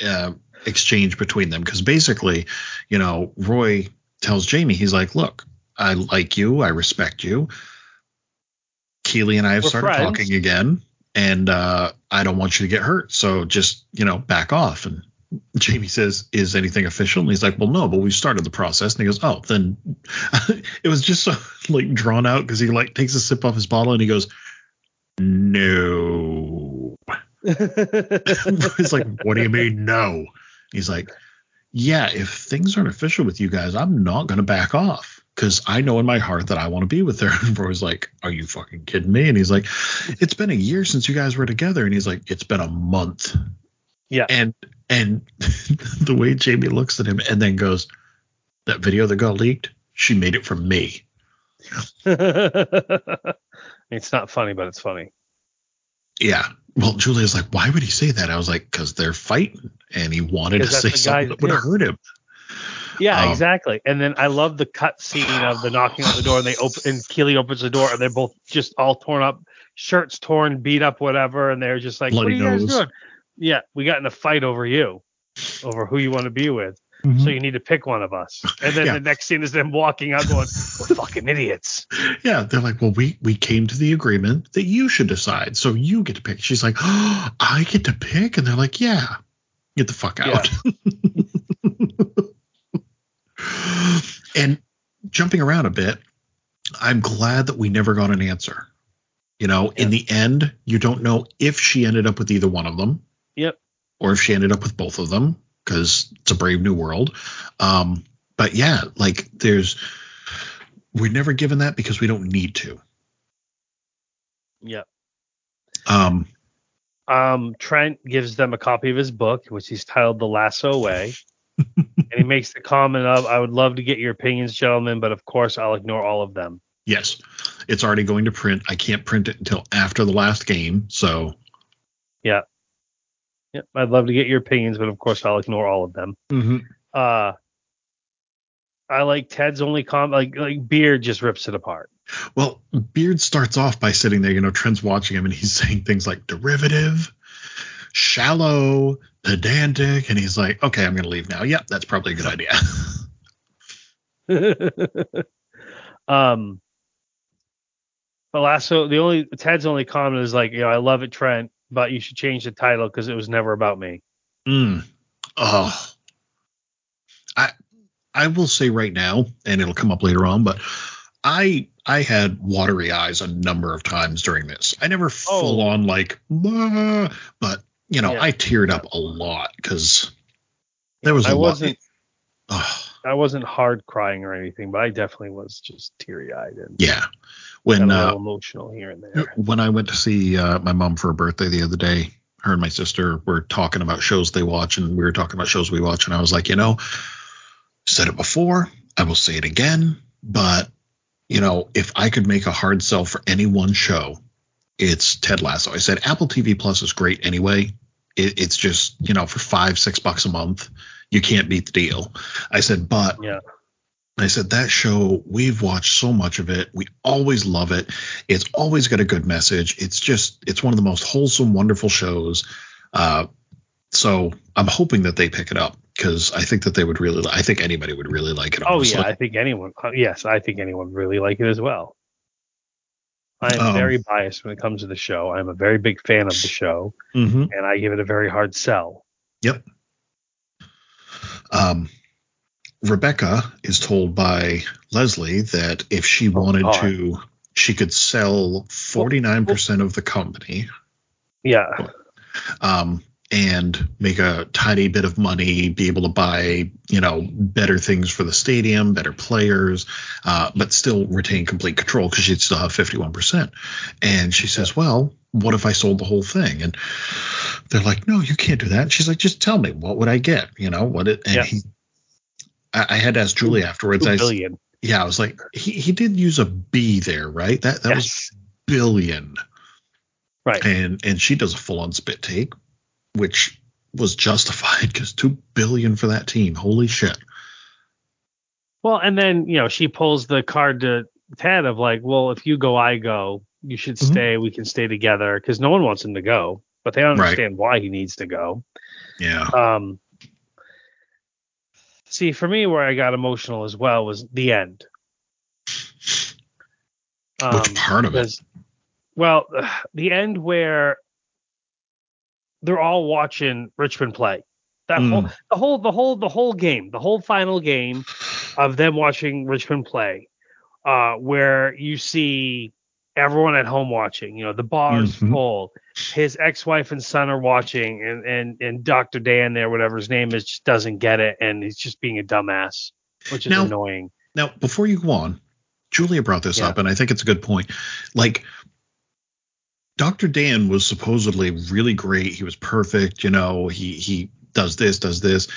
uh, exchange between them because basically, you know, Roy tells Jamie, he's like, "Look, I like you, I respect you. Keeley and I have We're started friends. talking again, and uh, I don't want you to get hurt. So just you know, back off." And Jamie says, "Is anything official?" And he's like, "Well, no, but we've started the process." And he goes, "Oh, then." it was just so like drawn out because he like takes a sip off his bottle and he goes, "No." He's like, what do you mean no? He's like, yeah, if things aren't official with you guys, I'm not going to back off because I know in my heart that I want to be with her. And Roy's like, are you fucking kidding me? And he's like, it's been a year since you guys were together. And he's like, it's been a month. Yeah. And and the way Jamie looks at him and then goes, that video that got leaked, she made it from me. it's not funny, but it's funny. Yeah. Well, Julia's like, why would he say that? I was like, because they're fighting, and he wanted to say the guy something that would did. hurt him. Yeah, Um, exactly. And then I love the cut scene of the knocking on the door, and they open, and Keeley opens the door, and they're both just all torn up, shirts torn, beat up, whatever, and they're just like, "What are Bloody you guys doing?" Yeah, we got in a fight over you, over who you want to be with. Mhm. So you need to pick one of us. And then Yeah. the next scene is them walking out, going, "We're fucking idiots." Yeah, they're like, well, we we came to the agreement that you should decide, so you get to pick. She's like, oh, I get to pick, and they're like, yeah, get the fuck out. and jumping around a bit, I'm glad that we never got an answer. You know, in the end, you don't know if she ended up with either one of them Yep. or if she ended up with both of them because it's a brave new world. Um, but yeah, like there's we're never given that because we don't need to. Yep. Um, Um, Trent gives them a copy of his book, which he's titled The Lasso Way. and he makes the comment of, I would love to get your opinions, gentlemen, but of course I'll ignore all of them. yes, it's already going to print. I can't print it until after the last game, so Yeah. Yep. I'd love to get your opinions, but of course I'll ignore all of them. Uh I like Ted's only comment like like Beard just rips it apart. Well, Beard starts off by sitting there, you know, Trent's watching him and he's saying things like derivative, shallow, pedantic, and he's like, okay, I'm going to leave now. Yep, that's probably a good idea. um but Lasso the only Ted's only comment is like, you know, I love it, Trent, but you should change the title because it was never about me. Mm. Oh, I I will say right now, and it'll come up later on, but I I had watery eyes a number of times during this. I never full on like, but you know, Yeah. I teared up a lot because there was a I lot. wasn't I wasn't hard crying or anything, but I definitely was just teary eyed and yeah, when a uh, emotional here and there. when I went to see uh, my mom for her birthday the other day, her and my sister were talking about shows they watch, and we were talking about shows we watch, and I was like, you know, said it before, I will say it again, but you know, if I could make a hard sell for any one show, it's Ted Lasso. I said Apple TV Plus is great anyway. It, it's just you know for five six bucks a month, you can't beat the deal. I said, but Yeah. I said that show we've watched so much of it. We always love it. It's always got a good message. It's just it's one of the most wholesome, wonderful shows. Uh, so I'm hoping that they pick it up because I think that they would really. I think anybody would really like it. Oh yeah, I think anyone. Yes, I think anyone would really like it as well. I am Um, very biased when it comes to the show. I'm a very big fan of the show, Mhm. and I give it a very hard sell. Yep. Um, Rebecca is told by Leslie that if she wanted God. to, she could sell 49% of the company Yeah, um, and make a tiny bit of money, be able to buy, you know, better things for the stadium, better players, uh, but still retain complete control because she'd still have 51%. And she says, well, what if I sold the whole thing? And they're like, no, you can't do that. And she's like, just tell me, what would I get? You know, what it, and Yeah. he, I, I had to ask Julie afterwards. two I, billion. yeah, I was like, he, he did use a B there, right? That, that was Yes. billion Right. and and she does a full on spit take, which was justified because two billion for that team. Holy shit! Well, and then you know she pulls the card to Ted of like, well, if you go, I go. You should Mhm. stay. We can stay together because no one wants him to go, but they don't understand why he needs to go. Yeah, Um, see, for me, where I got emotional as well was the end. Um, Which part of it? Well, the end where they're all watching Richmond play. That Mm. whole, the whole, the whole, the whole game, the whole final game of them watching Richmond play, uh, where you see everyone at home watching. You know, the bar's Mhm. full. His ex-wife and son are watching, and and and Dr. Dan there, whatever his name is, just doesn't get it, and he's just being a dumbass, which is Now- annoying. Now, before you go on, Julia brought this Yeah. up, and I think it's a good point. Like, Dr. Dan was supposedly really great. He was perfect. You know, he he does this, does this.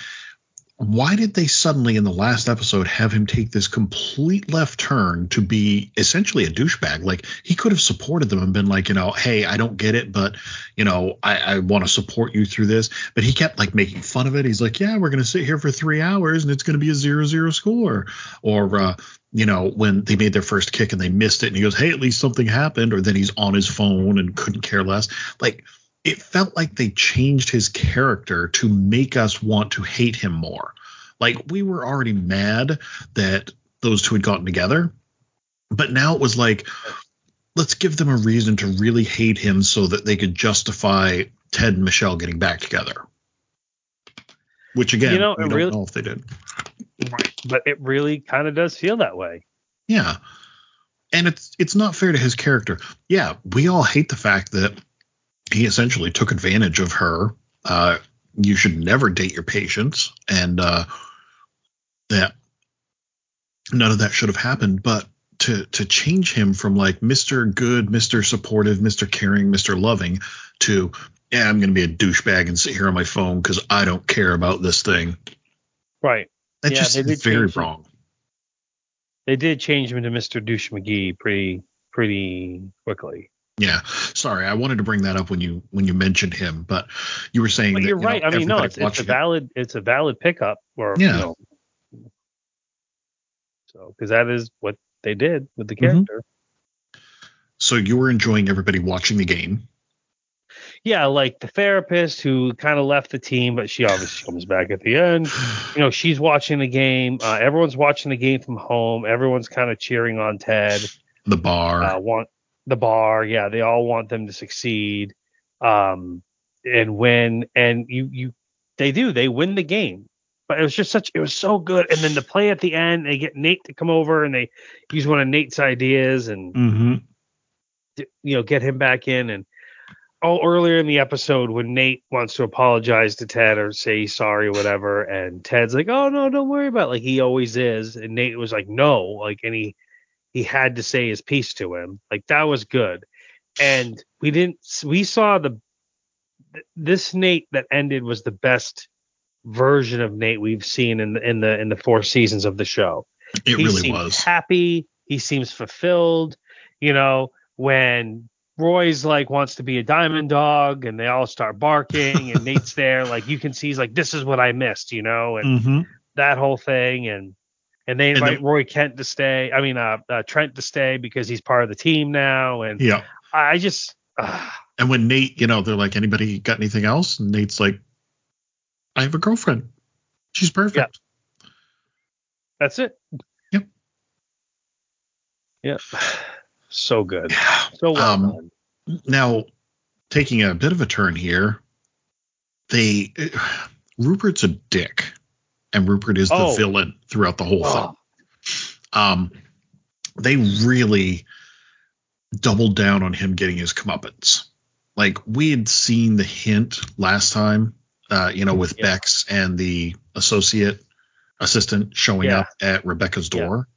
Why did they suddenly in the last episode have him take this complete left turn to be essentially a douchebag? Like he could have supported them and been like, you know, hey, I don't get it, but you know, I, I want to support you through this. But he kept like making fun of it. He's like, yeah, we're gonna sit here for three hours and it's gonna be a zero zero score. Or uh, you know, when they made their first kick and they missed it, and he goes, "Hey, at least something happened." Or then he's on his phone and couldn't care less. Like it felt like they changed his character to make us want to hate him more. Like we were already mad that those two had gotten together, but now it was like, let's give them a reason to really hate him so that they could justify Ted and Michelle getting back together. Which again, You know, we don't really- know if they did. But it really kind of does feel that way. Yeah. and it's it's not fair to his character. Yeah, we all hate the fact that he essentially took advantage of her. Uh, you should never date your patients, and uh, that none of that should have happened. But to to change him from like Mr. Good, Mr. Supportive, Mr. Caring, Mr. Loving to yeah, I'm going to be a douchebag and sit here on my phone because I don't care about this thing. Right. That's Yeah, just they did very him. wrong. They did change him to Mr. Douche McGee pretty pretty quickly. Yeah, sorry, I wanted to bring that up when you when you mentioned him, but you were saying But that, you're you know, right. I mean, no, it's, it's a watching it- valid it's a valid pickup. Or Yeah. You know, so because that is what they did with the Mhm. character. So you were enjoying everybody watching the game. Yeah, like the therapist who kind of left the team, but she obviously comes back at the end. You know, she's watching the game. Uh, everyone's watching the game from home. Everyone's kind of cheering on Ted. The bar. uh, want the bar. Yeah, they all want them to succeed um, and win. And you, you, they do. They win the game. But it was just such. It was so good. And then the play at the end, they get Nate to come over and they use one of Nate's ideas and mm-hmm. you know get him back in. And oh, earlier in the episode when Nate wants to apologize to Ted or say sorry or whatever, and Ted's like, "Oh no, don't worry about it," like he always is, and Nate was like, "No," like, and he he had to say his piece to him, like that was good, and we didn't we saw the this Nate that ended was the best version of Nate we've seen in the in the in the four seasons of the show It he really seems was. happy. He seems fulfilled. You know, when Roy's like wants to be a diamond dog and they all start barking and Nate's there, like you can see he's like, this is what I missed, you know, and Mm-hmm. that whole thing. And and they And invite then- Roy Kent to stay. I mean, uh, uh, Trent to stay because he's part of the team now. And Yeah. I just, uh, And when Nate, you know, they're like, anybody got anything else? And Nate's like, I have a girlfriend. She's perfect. that's it. Yep. Yep. So good. Yeah. So well Um. Now, taking a bit of a turn here, they Rupert's a dick, and Rupert is the Oh. villain throughout the whole Oh, thing. Um, they really doubled down on him getting his comeuppance. Like we had seen the hint last time, uh, you know, with Yeah. Bex and the associate assistant showing Yeah. up at Rebecca's Yeah. door,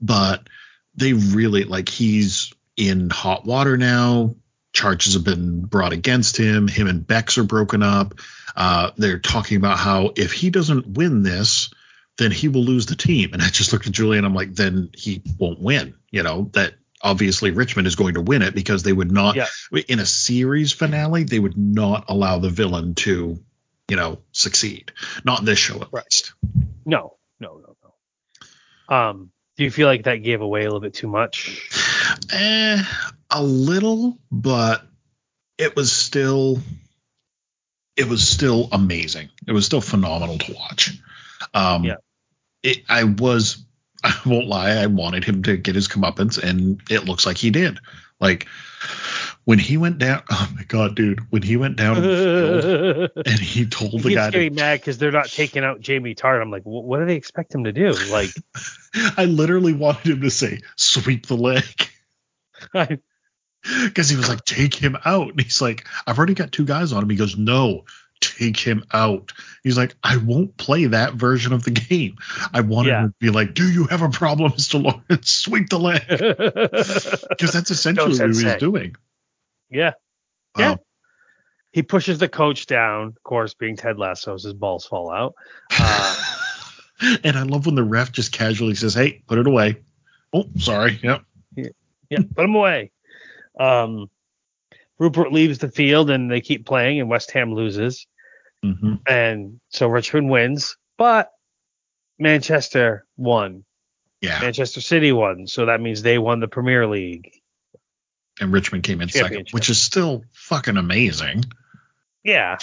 but they really like he's in hot water now. Charges have been brought against him. Him and Bex are broken up. Uh, they're talking about how if he doesn't win this, then he will lose the team. And I just looked at Julie and I'm like, then he won't win. You know, that obviously Richmond is going to win it because they would not, Yeah. in a series finale, they would not allow the villain to, you know, succeed. Not in this show, at Right. least. No, no, no, no. Um, do you feel like that gave away a little bit too much? Eh, a little, but it was still it was still amazing. It was still phenomenal to watch. Um Yeah. it I was I won't lie, I wanted him to get his comeuppance and it looks like he did. Like when he went down oh my god, dude, when he went down field and he told the keeps guy to getting mad because they're not taking out Jamie Tartt. I'm like, what do they expect him to do? Like, I literally wanted him to say sweep the leg. Because he was like, take him out. And he's like, I've already got two guys on him. He goes, no, take him out. He's like, I won't play that version of the game. I want Yeah. him to be like, do you have a problem, Mr. Lawrence? Sweep the leg. Because that's essentially what he was doing. Yeah, Yeah. He pushes the coach down. Of course, being Ted Lasso's, his balls fall out. Uh, and I love when the ref just casually says, hey, put it away. Oh, sorry. Yep. yeah, yeah put him away. Um, Rupert leaves the field and they keep playing, and West Ham loses, hmm and so Richmond wins, but Manchester won. Yeah. Manchester City won, so that means they won the Premier League. And Richmond came in second, which is still fucking amazing. Yeah.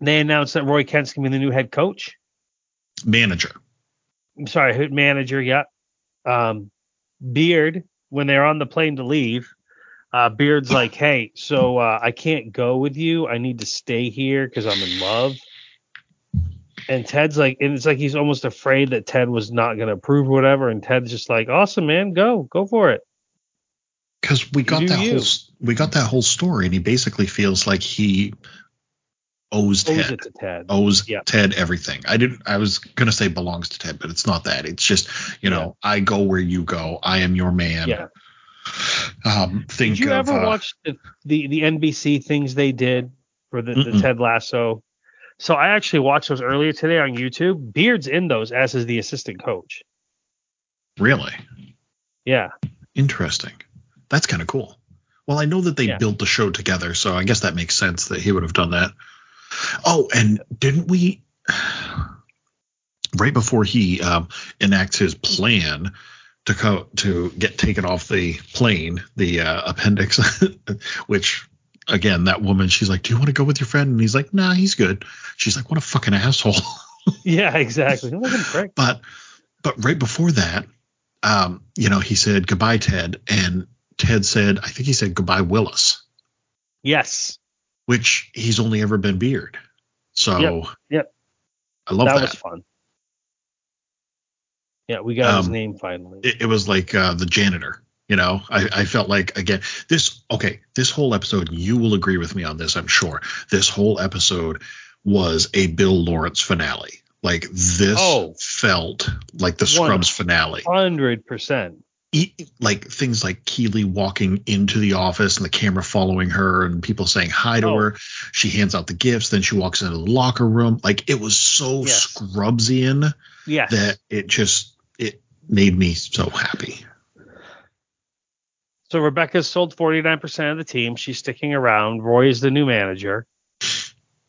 They announced that Roy Kent's gonna be the new head coach. Manager. I'm sorry, manager. Yeah. Um, Beard, when they're on the plane to leave, uh, Beard's like, "Hey, so uh, I can't go with you. I need to stay here because I'm in love." and Ted's like, and it's like he's almost afraid that Ted was not going to approve or whatever, and Ted's just like, awesome, man, go, go for it. Because we got that you. whole we got that whole story, and he basically feels like he owes Owes Ted Ted. owes Yeah. Ted everything. I didn't. I was gonna say belongs to Ted, but it's not that. It's just you know I go where you go. I am your man. Yeah. Um, think Did you of, ever uh, watch the, the the NBC things they did for the, the. Ted Lasso? So I actually watched those earlier today on YouTube. Beard's in those as is the assistant coach. Really Yeah. interesting. That's kind of cool. Well, I know that they Yeah. built the show together, so I guess that makes sense that he would have done that. Oh, and didn't we? Right before he um, enacts his plan to co- to get taken off the plane, the uh, appendix, which again, that woman, she's like, "Do you want to go with your friend?" And he's like, "Nah, he's good." She's like, "What a fucking asshole." Yeah, exactly. Look at him, prick. but but right before that, um, you know, he said goodbye, Ted, and Ted said, I think he said goodbye, Willis, Yes. which he's only ever been Beard. So Yep, yep. I love that that. was fun. Yeah, we got his Um, name finally. It, it was like uh, the janitor. You know, I, I felt like again this okay this whole episode. You will agree with me on this, I'm sure. This whole episode was a Bill Lawrence finale. Like this Oh. felt like the Scrubs finale. Hundred percent. Like things like Keeley walking into the office and the camera following her and people saying hi to Oh. her. She hands out the gifts, then she walks into the locker room. Like it was so Yes. Scrubsian Yes. that it just it made me so happy. So Rebecca's sold 49% of the team. She's sticking around. Roy is the new manager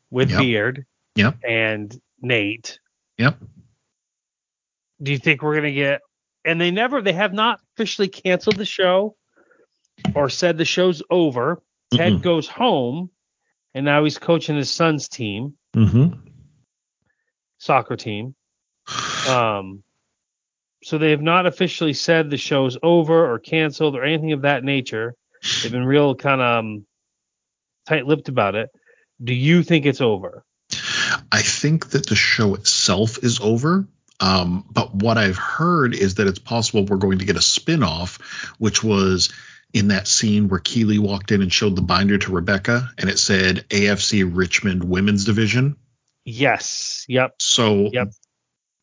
with Yep. Beard Yep. and Nate. Yep. Do you think we're going to get and they never they have not officially canceled the show or said the show's over. Ted Mm-mm. goes home and now he's coaching his son's team, Mm-hmm. soccer team. Um so they have not officially said the show's over or canceled or anything of that nature. They've been real kind of um, tight-lipped about it. Do you think it's over? I think that the show itself is over. Um, but what I've heard is that it's possible we're going to get a spin-off, which was in that scene where Keeley walked in and showed the binder to Rebecca and it said AFC Richmond Women's Division. Yes. Yep. So Yep.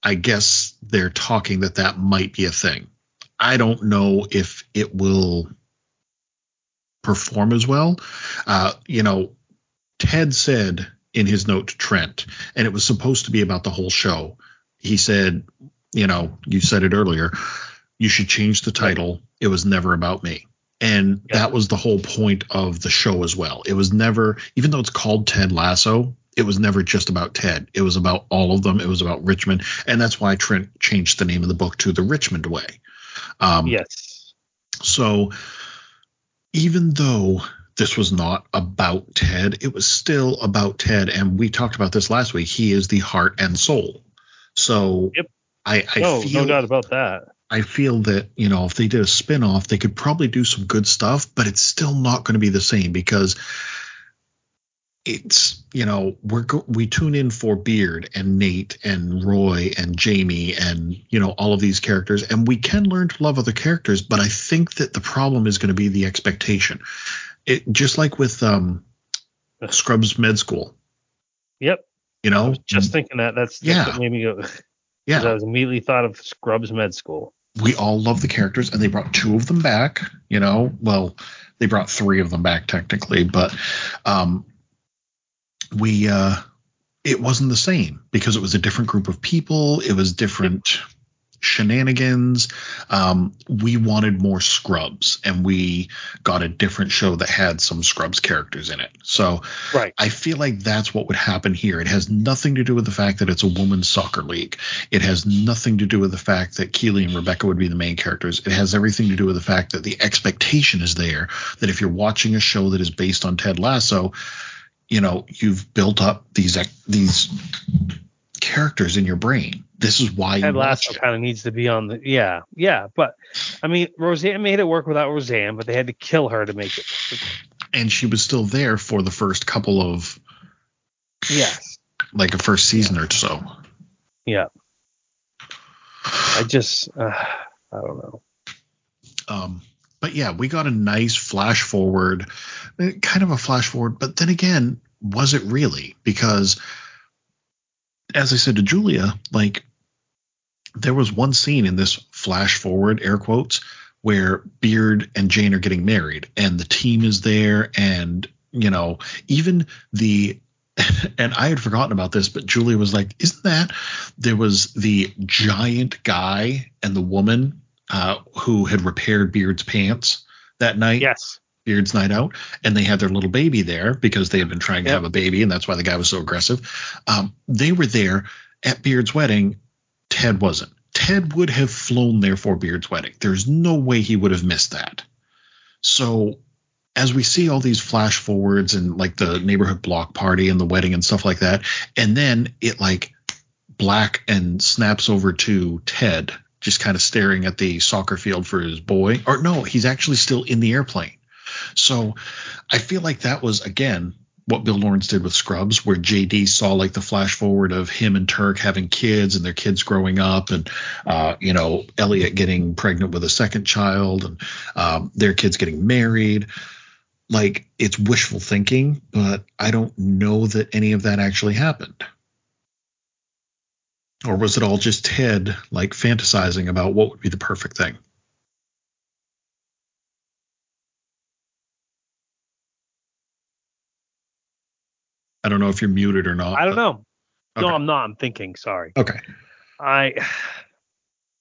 I guess they're talking that that might be a thing. I don't know if it will perform as well. Uh, you know, Ted said in his note to Trent, and it was supposed to be about the whole show. He said, you know, you said it earlier, you should change the title. It was never about me. And Yeah. that was the whole point of the show as well. It was never, even though it's called Ted Lasso, it was never just about Ted. It was about all of them. It was about Richmond. And that's why Trent changed the name of the book to The Richmond Way. Um, Yes. so even though this was not about Ted, it was still about Ted. And we talked about this last week. He is the heart and soul. So Yep. I, I no, feel no doubt about that. I feel that, you know, if they did a spin-off, they could probably do some good stuff, but it's still not going to be the same because it's, you know, we're go- we tune in for Beard and Nate and Roy and Jamie and, you know, all of these characters and we can learn to love other characters, but I think that the problem is going to be the expectation. It just like with um Scrubs Med School, Yep. You I know, was just thinking that. That's, that's Yeah. what made me go. yeah. I was immediately thought of Scrubs Med School. we all love the characters and they brought two of them back you know well they brought three of them back technically but um we uh it wasn't the same because it was a different group of people it was different shenanigans um we wanted more scrubs and we got a different show that had some scrubs characters in it so Right. I feel like that's what would happen here. It has nothing to do with the fact that it's a women's soccer league. It has nothing to do with the fact that Keeley and Rebecca would be the main characters. It has everything to do with the fact that the expectation is there that if you're watching a show that is based on Ted Lasso, you know, you've built up these these characters in your brain. This is why you Ted Lasso kind of needs to be on the yeah yeah but I mean Roseanne made it work without Roseanne but they had to kill her to make it work. And she was still there for the first couple of yes like a first season or so. Yeah. I just, uh, I don't know. Um, but yeah, we got a nice flash forward, eh, kind of a flash forward. But then again, was it really? Because as I said to Julia, like there was one scene in this flash forward, air quotes, where Beard and Jane are getting married, and the team is there, and you know, even the and I had forgotten about this, but Julia was like, "Isn't that there was the giant guy and the woman uh, who had repaired Beard's pants that night? Yes. Beard's night out, and they had their little baby there because they had been trying to Yep. have a baby, and that's why the guy was so aggressive. Um, they were there at Beard's wedding. Ted wasn't. Ted would have flown there for Beard's wedding. There's no way he would have missed that. So as we see all these flash forwards and like the neighborhood block party and the wedding and stuff like that, and then it like black and snaps over to Ted just kind of staring at the soccer field for his boy. Or no, he's actually still in the airplane. So I feel like that was again what Bill Lawrence did with Scrubs, where JD saw like the flash forward of him and Turk having kids and their kids growing up, and uh, you know Elliot getting pregnant with a second child, and um, their kids getting married. Like it's wishful thinking, but I don't know that any of that actually happened. Or was it all just Ted like fantasizing about what would be the perfect thing? I don't know if you're muted or not. I don't but- know. No, I'm not. I'm thinking. Sorry. Okay. I,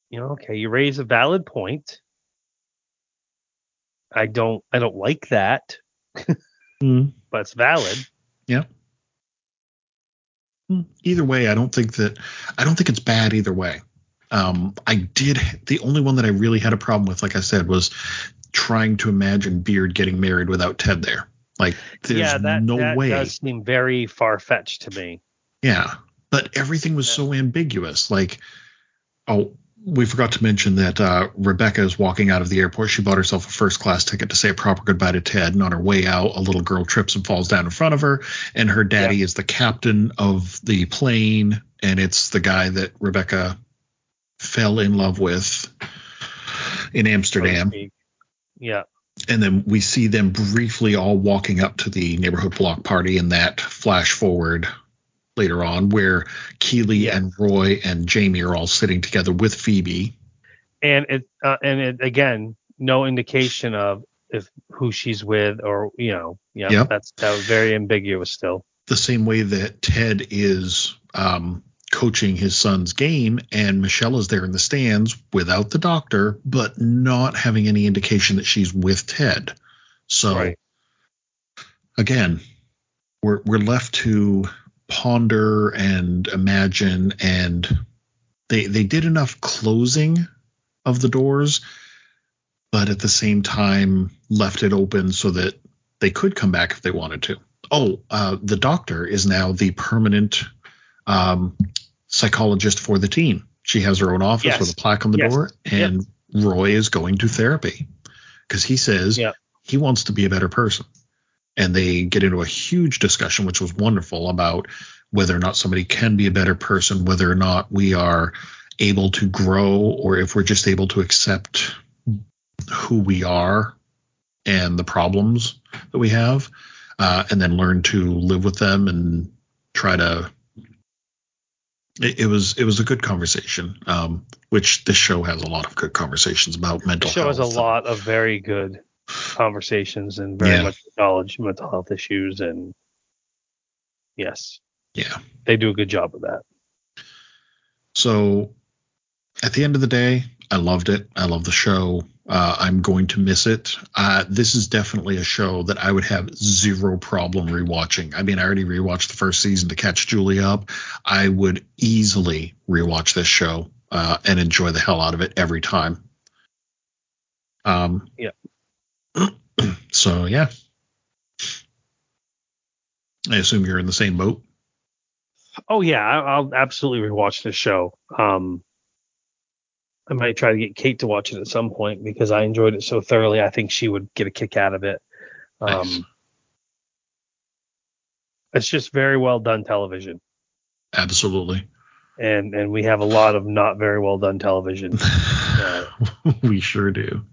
you know, okay, you raise a valid point. I don't, I don't like that, Mm. but it's valid. Yeah. Either way, I don't think that I don't think it's bad either way. Um, I did the only one that I really had a problem with, like I said, was trying to imagine Beard getting married without Ted there. Like, there's yeah, that, no that way. does seem very far fetched to me. Yeah, but everything was so ambiguous. Like, oh, we forgot to mention that uh, Rebecca is walking out of the airport. She bought herself a first class ticket to say a proper goodbye to Ted. And on her way out, a little girl trips and falls down in front of her. And her daddy is the captain of the plane. And it's the guy that Rebecca fell in love with in Amsterdam. Yeah. And then we see them briefly all walking up to the neighborhood block party in that flash forward later on where Keeley Yeah. and Roy and Jamie are all sitting together with Phoebe. And it, uh, and it, again, no indication of if who she's with or, you know, yeah, Yep. that's, that was very ambiguous still. The same way that Ted is um, coaching his son's game and Michelle is there in the stands without the doctor, but not having any indication that she's with Ted. So Right. again, we're we're left to ponder and imagine and they they did enough closing of the doors but at the same time left it open so that they could come back if they wanted to oh uh, the doctor is now the permanent um, psychologist for the team she has her own office Yes. with a plaque on the Yes. door and roy is going to therapy because he says Yep. he wants to be a better person and they get into a huge discussion, which was wonderful, about whether or not somebody can be a better person, whether or not we are able to grow, or if we're just able to accept who we are and the problems that we have, uh, and then learn to live with them and try to. It, it was it was a good conversation, um, which this show has a lot of good conversations about The mental show health. has a lot of very good conversations and very Yeah. much knowledge mental health issues and yes Yeah. they do a good job of that So at the end of the day, I loved it. I love the show. Uh, I'm going to miss it. Uh, this is definitely a show that I would have zero problem rewatching. I mean, I already rewatched the first season to catch Julie up. I would easily rewatch this show uh, and enjoy the hell out of it every time. Um, Yeah. So yeah, I assume you're in the same boat. oh yeah i'll absolutely rewatch this show um i might try to get kate to watch it at some point because i enjoyed it so thoroughly i think she would get a kick out of it um Nice. it's just very well done television Absolutely. and and we have a lot of not very well done television. Uh, we sure do.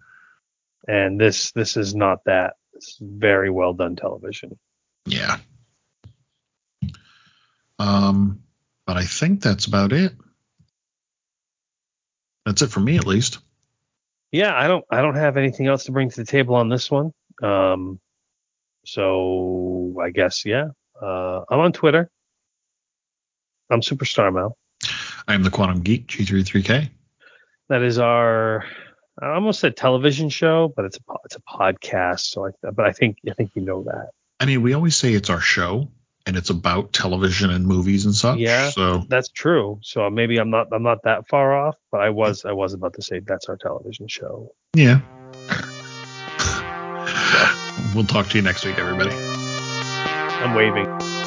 and this this is not that. Is very well done television. Yeah. Um, but I think that's about it. That's it for me, at least. Yeah, I don't I don't have anything else to bring to the table on this one. Um, so I guess yeah. Uh, I'm on Twitter. I'm Superstar Mel. I am the Quantum Geek G33K. That is our I almost said television show, but it's a it's a podcast. So I but I think I think you know that. I mean, we always say it's our show, and it's about television and movies and such. Yeah. So That's true. So maybe I'm not I'm not that far off, but I was I was about to say that's our television show. yeah. we'll talk to you next week, everybody. I'm waving.